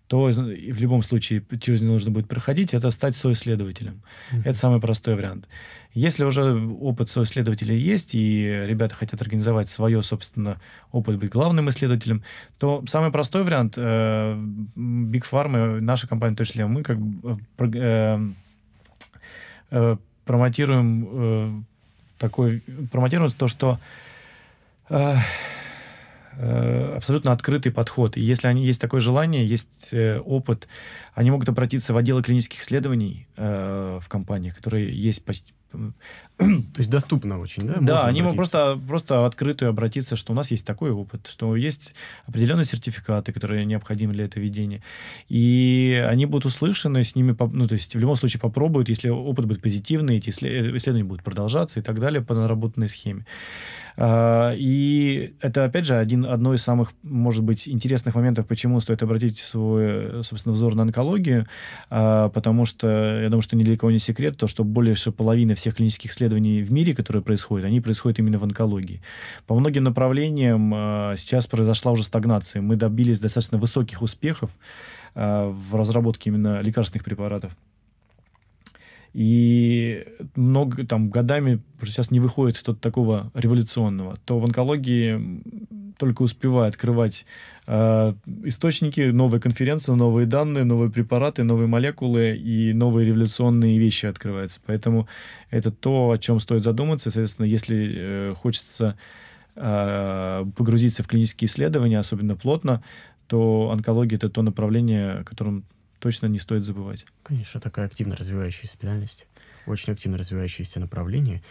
то в любом случае через него нужно будет проходить, это стать соисследователем. Mm-hmm. Это самый простой вариант. Если уже опыт соисследователя есть, и ребята хотят организовать свое, собственно, опыт быть главным исследователем, то самый простой вариант э, Big Pharma, наша компания, в том числе мы, как э, э, промотируем э, такой, промотируем то, что э, абсолютно открытый подход. И если они есть такое желание, есть э, опыт, они могут обратиться в отделы клинических исследований э, в компаниях, которые есть почти То есть доступно очень, да? Да, Можно они могут просто, просто открытую обратиться, что у нас есть такой опыт, что есть определенные сертификаты, которые необходимы для этого ведения. И они будут услышаны, с ними, ну, то есть в любом случае попробуют, если опыт будет позитивный, эти исследования будут продолжаться и так далее по наработанной схеме. А, и это, опять же, один, одно из самых, может быть, интересных моментов, почему стоит обратить свой, собственно, взор на онкологию, а, потому что, я думаю, что ни для кого не секрет, то, что больше половины всех клинических исследований в мире, которые происходят, они происходят именно в онкологии. По многим направлениям а, сейчас произошла уже стагнация. Мы добились достаточно высоких успехов в разработке именно лекарственных препаратов. И много там годами сейчас не выходит что-то такого революционного. То в онкологии только успевая открывать э, источники, новые конференции, новые данные, новые препараты, новые молекулы и новые революционные вещи открываются. Поэтому это то, о чем стоит задуматься. Соответственно, если э, хочется э, погрузиться в клинические исследования, особенно плотно, то онкология это то направление, которым точно не стоит забывать. Конечно, такая активно развивающаяся специальность, очень активно развивающееся направление,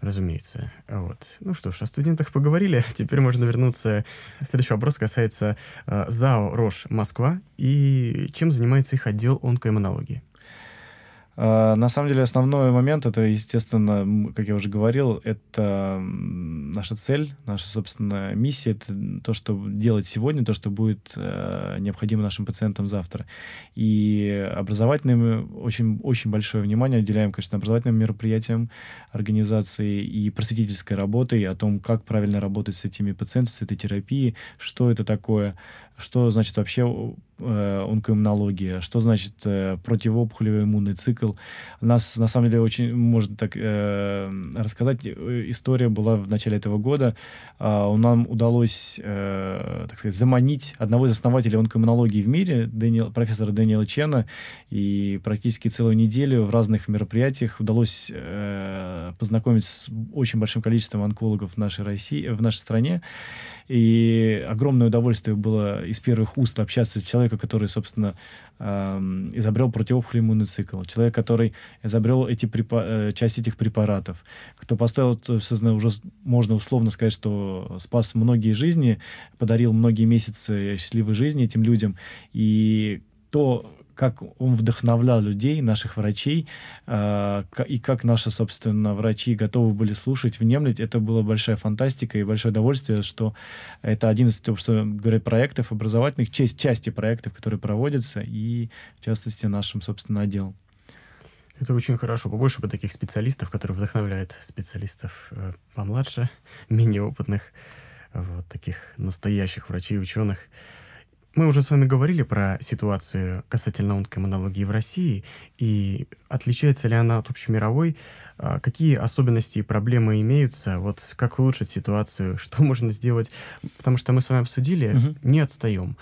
разумеется. Вот. Ну что ж, о студентах поговорили, теперь можно вернуться. Следующий вопрос касается э, ЗАО «Рош Москва» и чем занимается их отдел онкоиммунологии. А, на самом деле основной момент, это, естественно, как я уже говорил, это наша цель, наша, собственно, миссия, это то, что делать сегодня, то, что будет э, необходимо нашим пациентам завтра. И образовательным очень, очень большое внимание уделяем, конечно, образовательным мероприятиям организации и просветительской работой о том, как правильно работать с этими пациентами, с этой терапией, что это такое, что значит вообще э, онкоиммунология, что значит э, противоопухолевый иммунный цикл. Нас, на самом деле, очень, можно так э, рассказать, э, история была в начале этого года. Э, нам удалось, э, так сказать, заманить одного из основателей онкоиммунологии в мире, Дэниел, профессора Дэниела Чена, и практически целую неделю в разных мероприятиях удалось э, познакомить с очень большим количеством онкологов в нашей России, в нашей стране. И огромное удовольствие было из первых уст общаться с человеком, который, собственно, эм, изобрел противоопухолевый цикл, человек, который изобрел эти препа- э, часть этих препаратов, кто поставил, собственно, уже можно условно сказать, что спас многие жизни, подарил многие месяцы счастливой жизни этим людям. И то, как он вдохновлял людей, наших врачей, э, и как наши, собственно, врачи готовы были слушать, внемлить, это была большая фантастика и большое удовольствие, что это один из, что говорят, проектов образовательных, часть, части проектов, которые проводятся, и, в частности, нашим, собственно, отделом. Это очень хорошо. Побольше бы таких специалистов, которые вдохновляют специалистов э, помладше, менее опытных, вот таких настоящих врачей, ученых. Мы уже с вами говорили про ситуацию касательно онкомонологии в России, и отличается ли она от общемировой, а, какие особенности и проблемы имеются, вот как улучшить ситуацию, что можно сделать, потому что мы с вами обсудили, угу. не отстаем.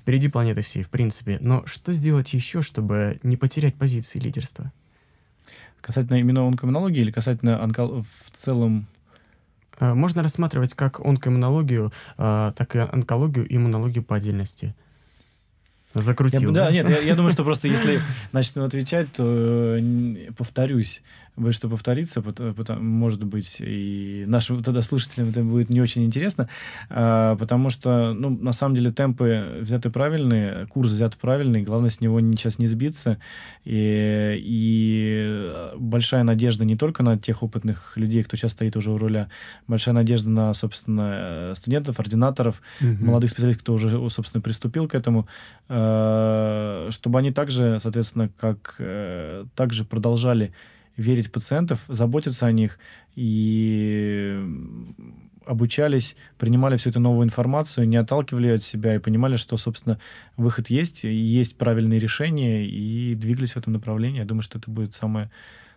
Впереди планеты всей, в принципе. Но что сделать еще, чтобы не потерять позиции лидерства? Касательно именно онкомонологии или касательно онко... в целом можно рассматривать как онкоиммунологию, э, так и онкологию и иммунологию по отдельности. Закрутил. Я, да, да, нет, я, я думаю, что просто если начну отвечать, то э, повторюсь боюсь, что повторится, потому, потому, может быть, и нашим тогда слушателям это будет не очень интересно, а, потому что, ну, на самом деле, темпы взяты правильные, курс взят правильный, главное с него сейчас не сбиться, и, и большая надежда не только на тех опытных людей, кто сейчас стоит уже у руля, большая надежда на, собственно, студентов, ординаторов, угу. молодых специалистов, кто уже, собственно, приступил к этому, чтобы они также, соответственно, как э, также продолжали верить пациентов, заботиться о них и обучались, принимали всю эту новую информацию, не отталкивали от себя и понимали, что, собственно, выход есть, есть правильные решения, и двигались в этом направлении. Я думаю, что это будет самое,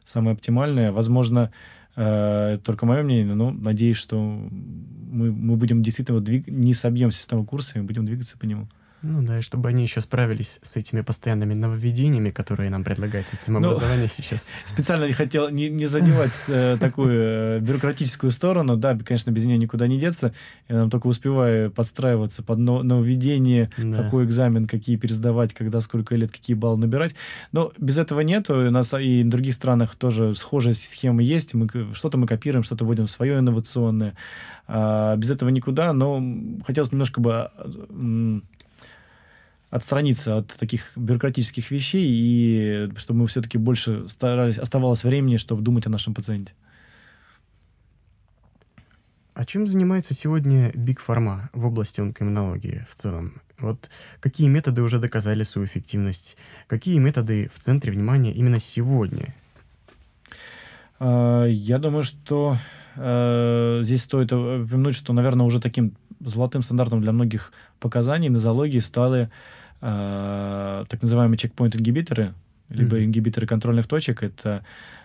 самое оптимальное. Возможно, э, только мое мнение, но надеюсь, что мы, мы будем действительно двиг... не с того курса и будем двигаться по нему. Ну да, и чтобы они еще справились с этими постоянными нововведениями, которые нам предлагает система ну, образования сейчас. Специально не хотел не, не задевать э, такую э, бюрократическую сторону. Да, конечно, без нее никуда не деться. Я нам только успеваю подстраиваться под нововведение, да. какой экзамен, какие пересдавать, когда, сколько лет, какие баллы набирать. Но без этого нет. У нас и в других странах тоже схожие схемы есть. Мы, что-то мы копируем, что-то вводим свое инновационное. А, без этого никуда. Но хотелось немножко бы отстраниться от таких бюрократических вещей и чтобы мы все-таки больше старались, оставалось времени, чтобы думать о нашем пациенте. А чем занимается сегодня Big Pharma в области онкоиммунологии в целом? Вот какие методы уже доказали свою эффективность? Какие методы в центре внимания именно сегодня? А, я думаю, что э, здесь стоит упомянуть, что, наверное, уже таким золотым стандартом для многих показаний нозологии стали э, так называемые чекпоинт-ингибиторы, либо mm-hmm. ингибиторы контрольных точек. Это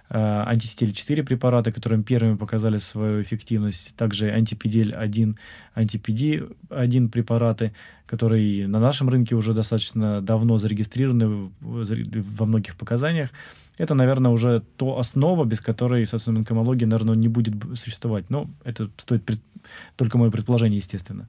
э, антисетиль-4 препараты, которым первыми показали свою эффективность. Также антипидель-1, антипиди-1 препараты, которые на нашем рынке уже достаточно давно зарегистрированы во многих показаниях. Это, наверное, уже то основа, без которой, собственно, онкология, наверное, не будет существовать. Но это стоит пред... только мое предположение, естественно.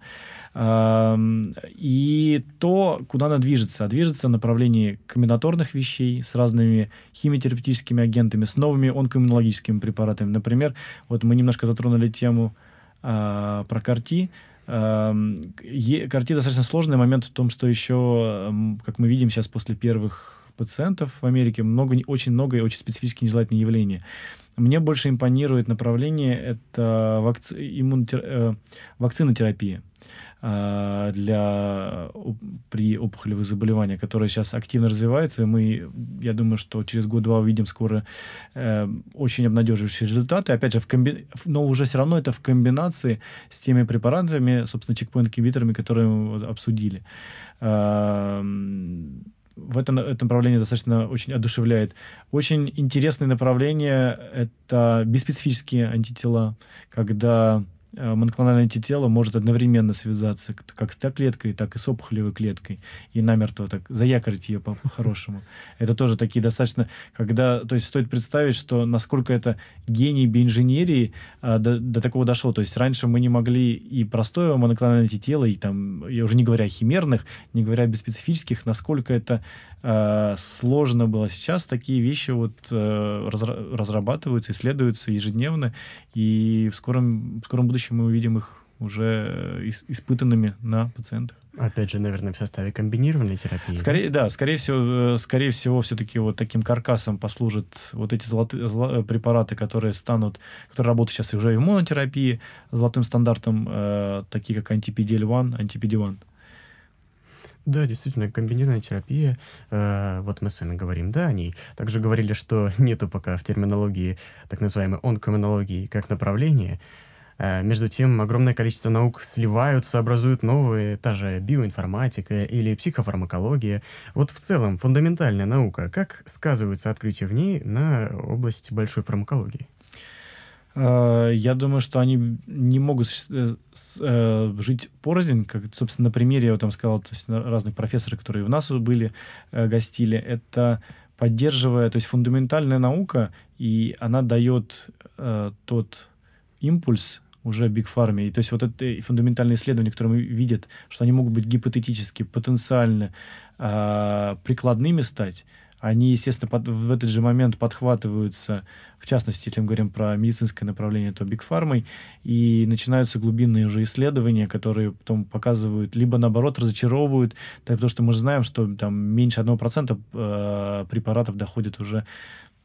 И то, куда она движется. Движется в направлении комбинаторных вещей с разными химиотерапевтическими агентами, с новыми онкоиммунологическими препаратами. Например, вот мы немножко затронули тему а, про КАРТИ. КАРТИ достаточно сложный момент в том, что еще, как мы видим сейчас после первых пациентов в Америке много, очень много и очень специфически нежелательные явления. Мне больше импонирует направление это вакци, иммунотер, э, вакцинотерапия э, для, при опухолевых заболеваниях, которая сейчас активно развивается. И мы, я думаю, что через год-два увидим скоро э, очень обнадеживающие результаты. Опять же, в комби... но уже все равно это в комбинации с теми препаратами, собственно, чекпоинт-инхибиторами, которые мы обсудили. Э, в этом, это направление достаточно очень одушевляет. Очень интересное направление — это беспецифические антитела, когда моноклональное антитело может одновременно связаться как с Т-клеткой, так и с опухолевой клеткой и намертво так заякорить ее по-хорошему. Это тоже такие достаточно, когда, то есть стоит представить, что насколько это гений биоинженерии а, до, до такого дошло. То есть раньше мы не могли и простое моноклональное антитело, и там, я уже не говоря о химерных, не говоря о беспецифических, насколько это а, сложно было. Сейчас такие вещи вот а, разрабатываются, исследуются ежедневно, и в скором, в скором будущем будущем мы увидим их уже э, испытанными на пациентах. Опять же, наверное, в составе комбинированной терапии. Скорее, да, скорее всего, э, скорее всего, все-таки вот таким каркасом послужат вот эти золотые золо, э, препараты, которые станут, которые работают сейчас уже и в монотерапии, золотым стандартом, э, такие как антипидиэль-1, антипиди-1. Да, действительно, комбинированная терапия, э, вот мы с вами говорим, да, о ней. Также говорили, что нету пока в терминологии так называемой онкомонологии как направления. Э, между тем, огромное количество наук сливаются, образуют новые, та же биоинформатика или психофармакология. Вот в целом, фундаментальная наука, как сказываются открытия в ней на область большой фармакологии? Э, я думаю, что они не могут э, жить порознь, как, собственно, на примере, я там сказал, то есть разных профессоров, которые у нас были, гостили, это поддерживая, то есть фундаментальная наука, и она дает тот импульс, уже Pharma. И то есть вот это фундаментальные исследования, которые видят, что они могут быть гипотетически, потенциально э, прикладными стать, они, естественно, под, в этот же момент подхватываются, в частности, если мы говорим про медицинское направление, то Pharma, и начинаются глубинные уже исследования, которые потом показывают, либо наоборот разочаровывают, так, потому что мы же знаем, что там меньше 1% э, препаратов доходит уже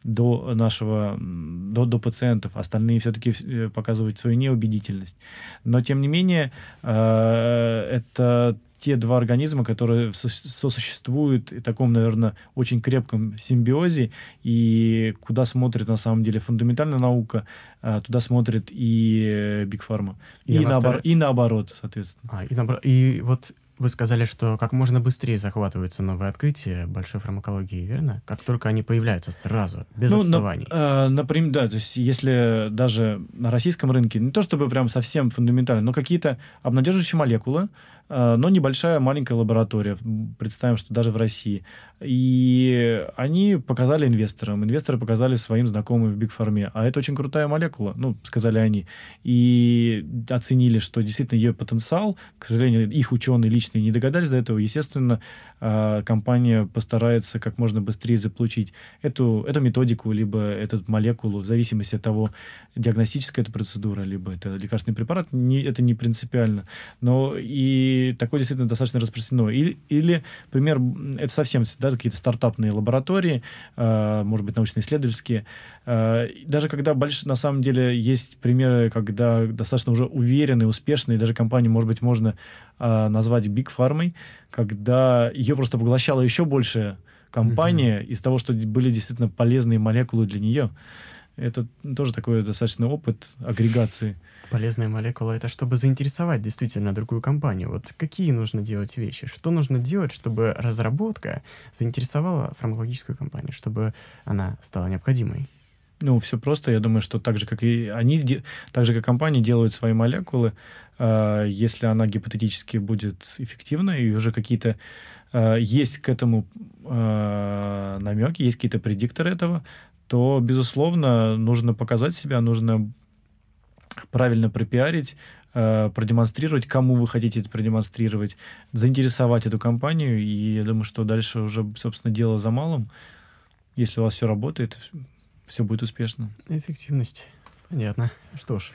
до нашего, до, до пациентов. Остальные все-таки э, показывают свою неубедительность. Но, тем не менее, э, это те два организма, которые сосуществуют в таком, наверное, очень крепком симбиозе, и куда смотрит на самом деле фундаментальная наука, э, туда смотрит и Биг Фарма. И, и, наобор- и наоборот, соответственно. А, и, наоборот, и вот вы сказали, что как можно быстрее захватываются новые открытия большой фармакологии, верно? Как только они появляются сразу, без ну, отставаний. На, э, например, да, то есть если даже на российском рынке, не то чтобы прям совсем фундаментально, но какие-то обнадеживающие молекулы, но небольшая маленькая лаборатория. Представим, что даже в России. И они показали инвесторам. Инвесторы показали своим знакомым в Биг Фарме. А это очень крутая молекула, ну, сказали они. И оценили, что действительно ее потенциал, к сожалению, их ученые лично не догадались до этого. Естественно, э, компания постарается как можно быстрее заполучить эту, эту методику, либо эту молекулу, в зависимости от того, диагностическая это процедура, либо это лекарственный препарат, не, это не принципиально. Но и такое действительно достаточно распространено. Или, или пример, это совсем да, какие-то стартапные лаборатории, э, может быть, научно-исследовательские. Э, даже когда больш, на самом деле есть примеры, когда достаточно уже уверенные, успешные, даже компании, может быть, можно э, назвать Big Pharma, когда ее просто поглощала еще больше компания mm-hmm. из того, что были действительно полезные молекулы для нее. Это тоже такой достаточно опыт агрегации. Полезная молекула — это чтобы заинтересовать действительно другую компанию. Вот какие нужно делать вещи? Что нужно делать, чтобы разработка заинтересовала фармакологическую компанию, чтобы она стала необходимой? Ну, все просто. Я думаю, что так же, как и они, так же, как компании делают свои молекулы, э, если она гипотетически будет эффективна, и уже какие-то э, есть к этому э, намеки, есть какие-то предикторы этого, то, безусловно, нужно показать себя, нужно правильно пропиарить, э, продемонстрировать, кому вы хотите это продемонстрировать, заинтересовать эту компанию. И я думаю, что дальше уже, собственно, дело за малым. Если у вас все работает, все будет успешно. Эффективность. Понятно. Что ж,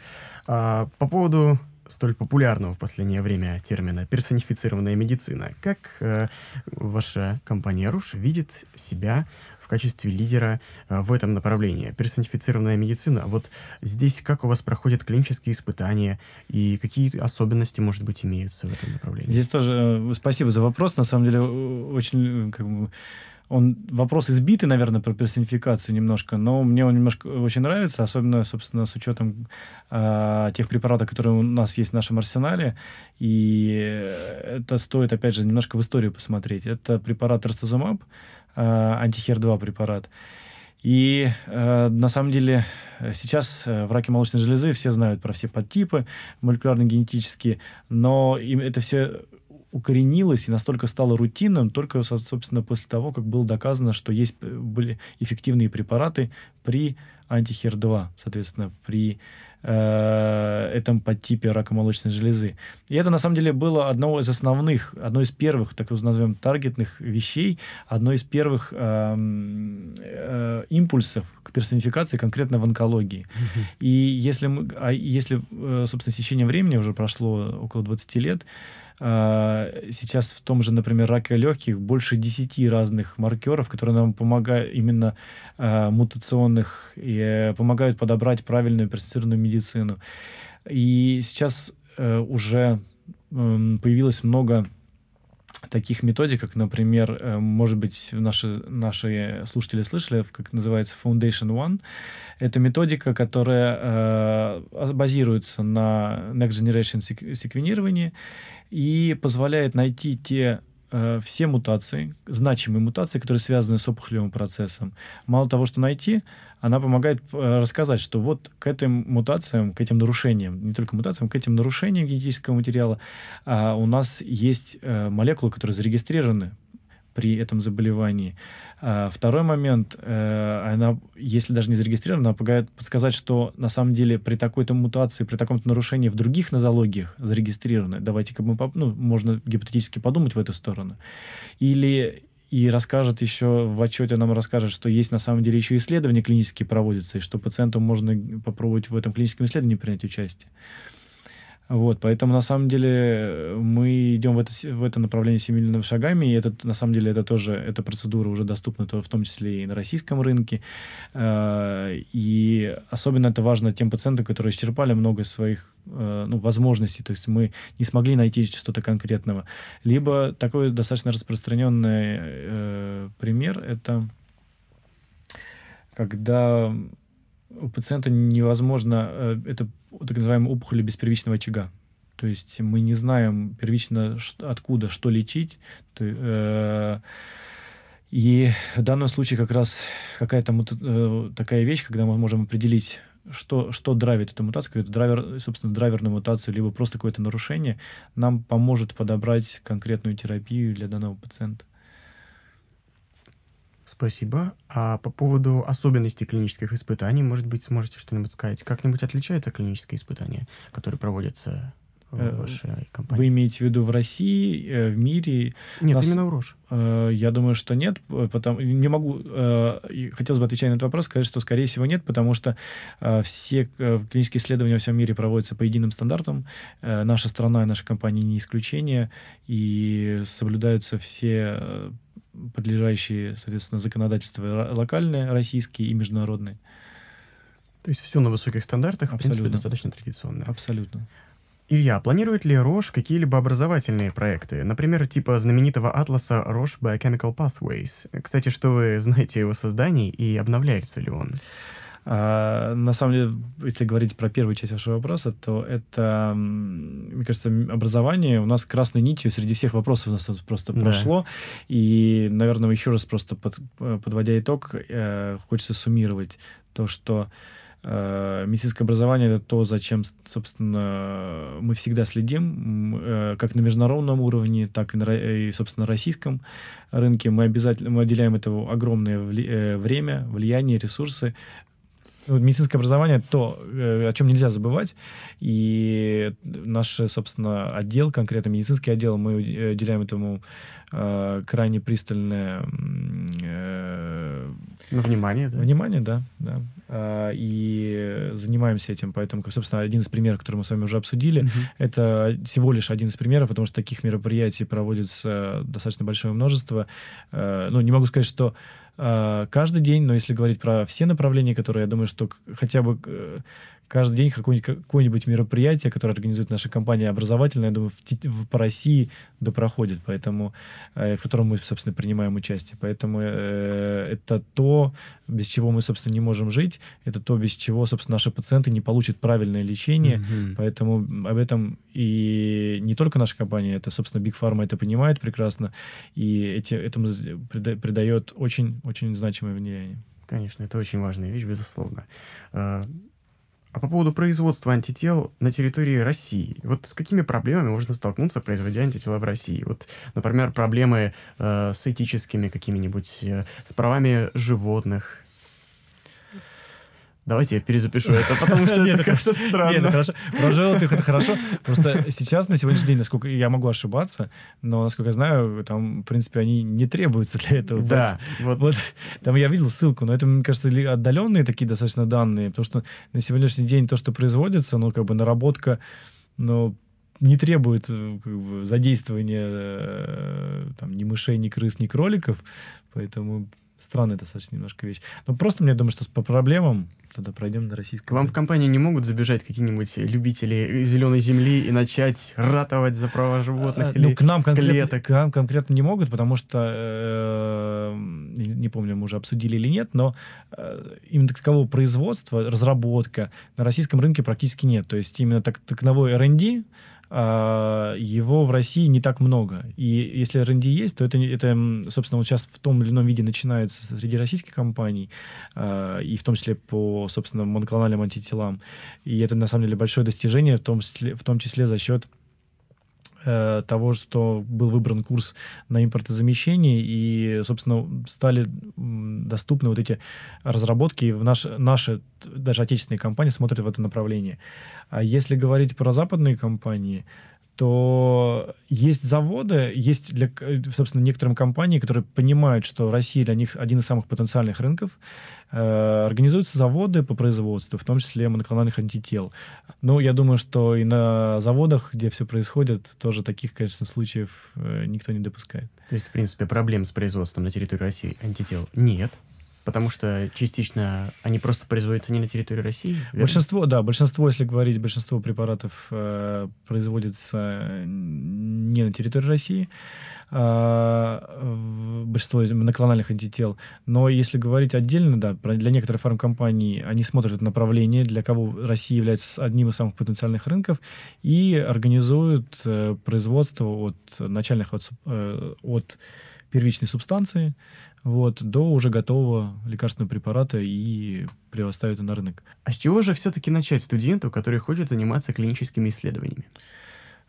а, по поводу столь популярного в последнее время термина персонифицированная медицина. Как э, ваша компания Руш видит себя качестве лидера э, в этом направлении. Персонифицированная медицина. Вот здесь как у вас проходят клинические испытания и какие особенности, может быть, имеются в этом направлении? Здесь тоже э, спасибо за вопрос. На самом деле, очень как бы, он вопрос избитый, наверное, про персонификацию немножко, но мне он немножко очень нравится, особенно, собственно, с учетом э, тех препаратов, которые у нас есть в нашем арсенале. И это стоит, опять же, немножко в историю посмотреть. Это препарат Растазумаб, э, антихер-2 препарат. И э, на самом деле сейчас э, в раке молочной железы все знают про все подтипы молекулярно-генетические, но им это все укоренилось и настолько стало рутинным только, собственно, после того, как было доказано, что есть э, были эффективные препараты при антихер-2, соответственно, при э, этом подтипе рака молочной железы. И это, на самом деле, было одно из основных, одно из первых, так назовем, таргетных вещей, одно из первых э, э, импульсов к персонификации конкретно в онкологии. Mm-hmm. И если, мы, а если, э, собственно, с течением времени уже прошло около 20 лет, сейчас в том же, например, раке легких больше 10 разных маркеров, которые нам помогают именно э, мутационных и помогают подобрать правильную персонифицированную медицину. И сейчас э, уже появилось много таких методик, как, например, э, может быть, наши, наши слушатели слышали, как называется Foundation One. Это методика, которая э, базируется на Next Generation секвенировании и позволяет найти те э, все мутации, значимые мутации, которые связаны с опухолевым процессом. Мало того, что найти, она помогает э, рассказать, что вот к этим мутациям, к этим нарушениям, не только мутациям, к этим нарушениям генетического материала э, у нас есть э, молекулы, которые зарегистрированы при этом заболевании. А, второй момент, э, она, если даже не зарегистрирована, она помогает подсказать, что на самом деле при такой-то мутации, при таком-то нарушении в других нозологиях зарегистрированы. Давайте-ка мы, ну, можно гипотетически подумать в эту сторону. Или и расскажет еще в отчете нам расскажет, что есть на самом деле еще исследования клинические проводятся, и что пациенту можно попробовать в этом клиническом исследовании принять участие. Вот, поэтому на самом деле мы идем в это, в это направление семимильными шагами, и это, на самом деле это тоже, эта процедура уже доступна в том числе и на российском рынке. Э, и особенно это важно тем пациентам, которые исчерпали много своих э, ну, возможностей, то есть мы не смогли найти что-то конкретного. Либо такой достаточно распространенный э, пример, это когда у пациента невозможно, э, это так называемая опухоли без первичного очага. То есть мы не знаем первично откуда что лечить. Э, и в данном случае как раз какая-то э, такая вещь, когда мы можем определить что, что драйвит эту мутацию, какой-то драйвер, собственно, драйвер на мутацию, либо просто какое-то нарушение, нам поможет подобрать конкретную терапию для данного пациента. Спасибо. А по поводу особенностей клинических испытаний, может быть, сможете что-нибудь сказать? Как-нибудь отличаются клинические испытания, которые проводятся в Э, вашей компании? Вы имеете в виду в России, э, в мире? Нет, нас- именно в РОЖ. Э, Я думаю, что нет, потому не могу. Хотелось бы отвечать на этот вопрос, сказать, что скорее всего нет, потому что все клинические исследования во всем мире проводятся по единым стандартам. Наша страна и наша компания не исключение, и соблюдаются все подлежащие, соответственно, законодательства локальные, российские и международные. То есть все на высоких стандартах, в принципе, Абсолютно. достаточно традиционно. Абсолютно. Илья, планирует ли Рош какие-либо образовательные проекты? Например, типа знаменитого атласа Roche Biochemical Pathways. Кстати, что вы знаете о его создании и обновляется ли он? А, на самом деле, если говорить про первую часть вашего вопроса, то это, мне кажется, образование у нас красной нитью среди всех вопросов у нас тут просто Да. прошло. И, наверное, еще раз просто под- э, подводя итог, э, хочется суммировать то, что э, медицинское образование это то, зачем, собственно, мы всегда следим, как на международном уровне, так и, на, и, собственно, российском рынке. Мы обязательно мы уделяем этому огромное вли- время, влияние, ресурсы. Медицинское образование — то, э, о чем нельзя забывать. И наш, собственно, отдел, конкретно медицинский отдел, мы уд- уделяем этому э, крайне пристальное э, Ну, внимание, да? Внимание, да, да. А, И занимаемся этим. Поэтому, собственно, один из примеров, который мы с вами уже обсудили, Мгм. это всего лишь один из примеров, потому что таких мероприятий проводится достаточно большое множество. Э, Ну, не могу сказать, что э, каждый день, но если говорить про все направления, которые, я думаю, что хотя бы э, каждый день какое-нибудь, какое-нибудь мероприятие, которое организует наша компания образовательная, я думаю, в в- по России да проходит, поэтому, э, в котором мы, собственно, принимаем участие. Поэтому э, это то, без чего мы, собственно, не можем жить, это то, без чего, собственно, наши пациенты не получат правильное лечение, Мгм. Поэтому об этом и не только наша компания, это, собственно, Big Pharma это понимает прекрасно, и эти, этому придает очень-очень значимое влияние. Конечно, это очень важная вещь, безусловно. А по поводу производства антител на территории России, вот с какими проблемами можно столкнуться, производя антитела в России? Вот, например, проблемы э, с этическими какими-нибудь, э, с правами животных. Давайте я перезапишу это, потому что Нет, это как-то Нет, странно. хорошо. Про животных это хорошо. Просто сейчас, на сегодняшний день, насколько я могу ошибаться, но, насколько я знаю, там, в принципе, они не требуются для этого. Да, вот там я видел ссылку, но это, мне кажется, отдаленные такие достаточно данные, потому что на сегодняшний день то, что производится, ну, как бы наработка, ну, не требует э, как бы, задействования э, там, ни мышей, ни крыс, ни кроликов, поэтому странная достаточно немножко вещь. Но просто мне думаю, что по проблемам тогда пройдем на российском. вам в компании не могут забежать какие-нибудь любители зеленой земли и начать ратовать за права животных А, или ну, к нам конкретно, клеток? к нам конкретно не могут, потому что, э, не помню, мы уже обсудили или нет, но э, именно такового производства, разработка на российском рынке практически нет. То есть именно так, таковой R&D, а, его в России не так много. И если R&D есть, то это, это, собственно, вот сейчас в том или ином виде начинается среди российских компаний, а, и в том числе по, собственно, моноклональным антителам. И это, на самом деле, большое достижение, в том числе, в том числе за счет э, того, что был выбран курс на импортозамещение, и, собственно, стали доступны вот эти разработки, и в наш, наши, даже отечественные компании смотрят в это направление. А если говорить про западные компании, то есть заводы, есть, для, собственно, некоторым компании, которые понимают, что Россия для них один из самых потенциальных рынков, э, организуются заводы по производству, в том числе моноклональных антител. Ну, я думаю, что и на заводах, где все происходит, тоже таких, конечно, случаев э, никто не допускает. То есть, в принципе, проблем с производством на территории России антител нет, потому что частично они просто производятся не на территории России. верно? Большинство, да, большинство, если говорить, большинство препаратов э, производится не на территории России, в- большинство моноклональных антител. Но если говорить отдельно, да, для некоторых фармкомпаний они смотрят направление, для кого Россия является одним из самых потенциальных рынков, и организуют э, производство от начальных от, э, от первичной субстанции вот, до уже готового лекарственного препарата и предоставить это на рынок. А с чего же все-таки начать студенту, который хочет заниматься клиническими исследованиями?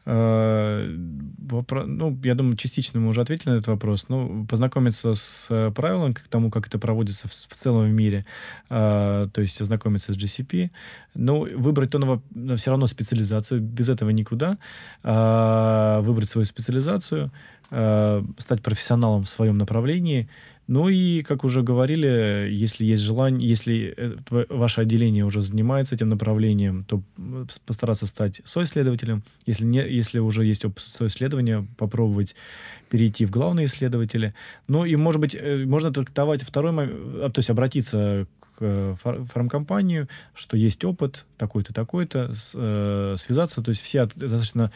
Э, ну, я думаю, частично мы уже ответили на этот вопрос. Ну, познакомиться с э, правилом, к тому, как это проводится в, в целом в мире, э, то есть ознакомиться с GCP. Ну, выбрать то все равно специализацию, без этого никуда. Выбрать свою специализацию, стать профессионалом в своем направлении – ну и, как уже говорили, если есть желание, если э, ваше отделение уже занимается этим направлением, то постараться стать соисследователем. Если, не, если уже есть опыт соисследования, попробовать перейти в главные исследователи. Ну и, может быть, э, можно трактовать второй момент, а, то есть обратиться к э, фармкомпанию, что есть опыт такой-то, такой-то, связаться. То есть все достаточно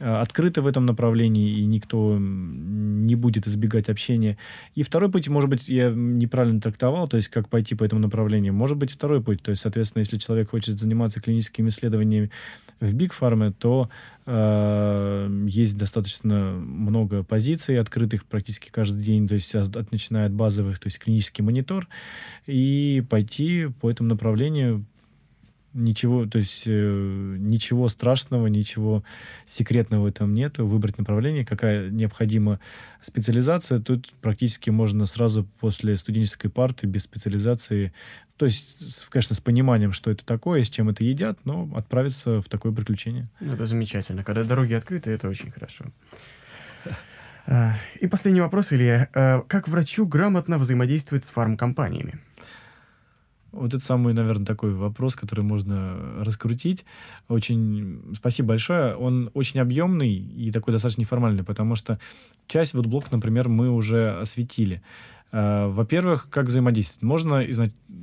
открыты в этом направлении, и никто не будет избегать общения. И второй путь, может быть, я неправильно трактовал, то есть как пойти по этому направлению. Может быть, второй путь, то есть, соответственно, если человек хочет заниматься клиническими исследованиями в Big Pharma, то э, есть достаточно много позиций, открытых практически каждый день, то есть от, от, начиная от базовых, то есть клинический монитор, и пойти по этому направлению, Ничего, то есть э, ничего страшного, ничего секретного в этом нет. Выбрать направление, какая необходима специализация, тут практически можно сразу после студенческой парты без специализации, то есть, конечно, с пониманием, что это такое, с чем это едят, но отправиться в такое приключение. Ну, это замечательно. Когда дороги открыты, это очень хорошо. А, и последний вопрос, Илья. А, как врачу грамотно взаимодействовать с фармкомпаниями? Вот это самый, наверное, такой вопрос, который можно раскрутить. Очень спасибо большое. Он очень объемный и такой достаточно неформальный, потому что часть вот блок, например, мы уже осветили. А, во-первых, как взаимодействовать? Можно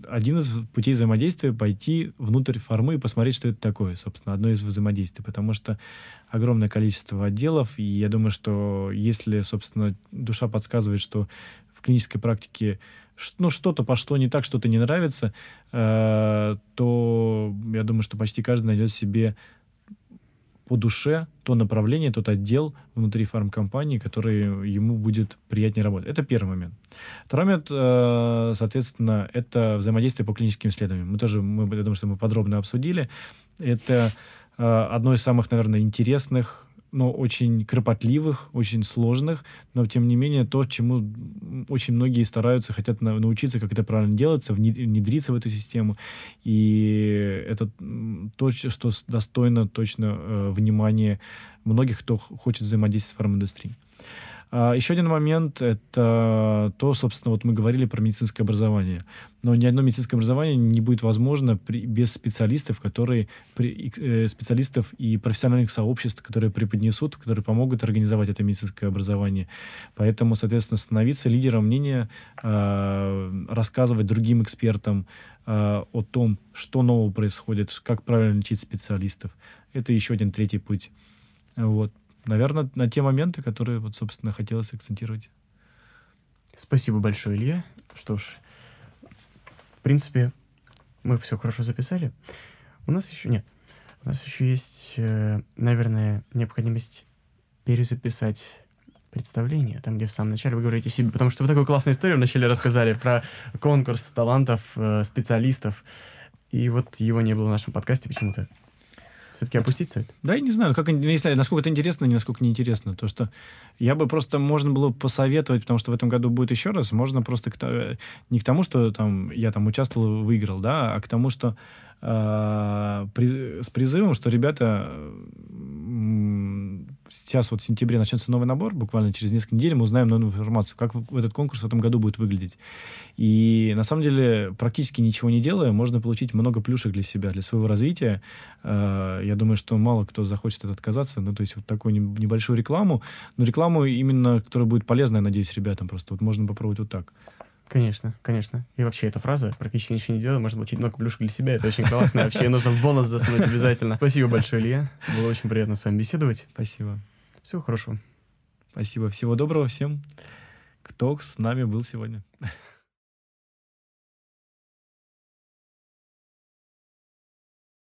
один из путей взаимодействия пойти внутрь формы и посмотреть, что это такое, собственно, одно из взаимодействий, потому что огромное количество отделов, и я думаю, что если, собственно, душа подсказывает, что в клинической практике ну, что-то пошло не так, что-то не нравится, э, то я думаю, что почти каждый найдет себе по душе то направление, тот отдел внутри фармкомпании, который ему будет приятнее работать. Это первый момент. Второй момент, э, соответственно, это взаимодействие по клиническим исследованиям. Мы тоже, мы, я думаю, что мы подробно обсудили. Это э, одно из самых, наверное, интересных но очень кропотливых, очень сложных, но тем не менее то, чему очень многие стараются, хотят на, научиться, как это правильно делается, внедриться в эту систему. И это то, что достойно точно э, внимания многих, кто хочет взаимодействовать с фарминдустрией. А, еще один момент — это то, собственно, вот мы говорили про медицинское образование. Но ни одно медицинское образование не будет возможно при, без специалистов, которые, при, э, специалистов и профессиональных сообществ, которые преподнесут, которые помогут организовать это медицинское образование. Поэтому, соответственно, становиться лидером мнения, э, рассказывать другим экспертам э, о том, что нового происходит, как правильно лечить специалистов. Это еще один третий путь. Вот наверное, на те моменты, которые, вот, собственно, хотелось акцентировать. Спасибо большое, Илья. Что ж, в принципе, мы все хорошо записали. У нас еще нет. У нас еще есть, э, наверное, необходимость перезаписать представление, там, где в самом начале вы говорите себе, потому что вы такую классную историю вначале рассказали про конкурс талантов, э, специалистов, и вот его не было в нашем подкасте почему-то. Все-таки опустить сайт? Да, я не знаю, как, если, насколько это интересно, не насколько неинтересно. То, что я бы просто, можно было посоветовать, потому что в этом году будет еще раз, можно просто к, не к тому, что там я там участвовал, выиграл, да, а к тому, что э, приз, с призывом, что ребята сейчас вот в сентябре начнется новый набор, буквально через несколько недель мы узнаем новую информацию, как этот конкурс в этом году будет выглядеть. И на самом деле, практически ничего не делая, можно получить много плюшек для себя, для своего развития. Э, я думаю, что мало кто захочет от отказаться. Ну, то есть вот такую небольшую рекламу, но рекламу именно, которая будет полезная, надеюсь, ребятам. Просто вот можно попробовать вот так. Конечно, конечно. И вообще эта фраза «практически ничего не делаю» можно получить много плюшек для себя. Это очень классно. Вообще нужно в бонус засунуть обязательно. Спасибо большое, Илья. Было очень приятно с вами беседовать. Спасибо. Всего хорошего. Спасибо. Всего доброго всем, кто с нами был сегодня.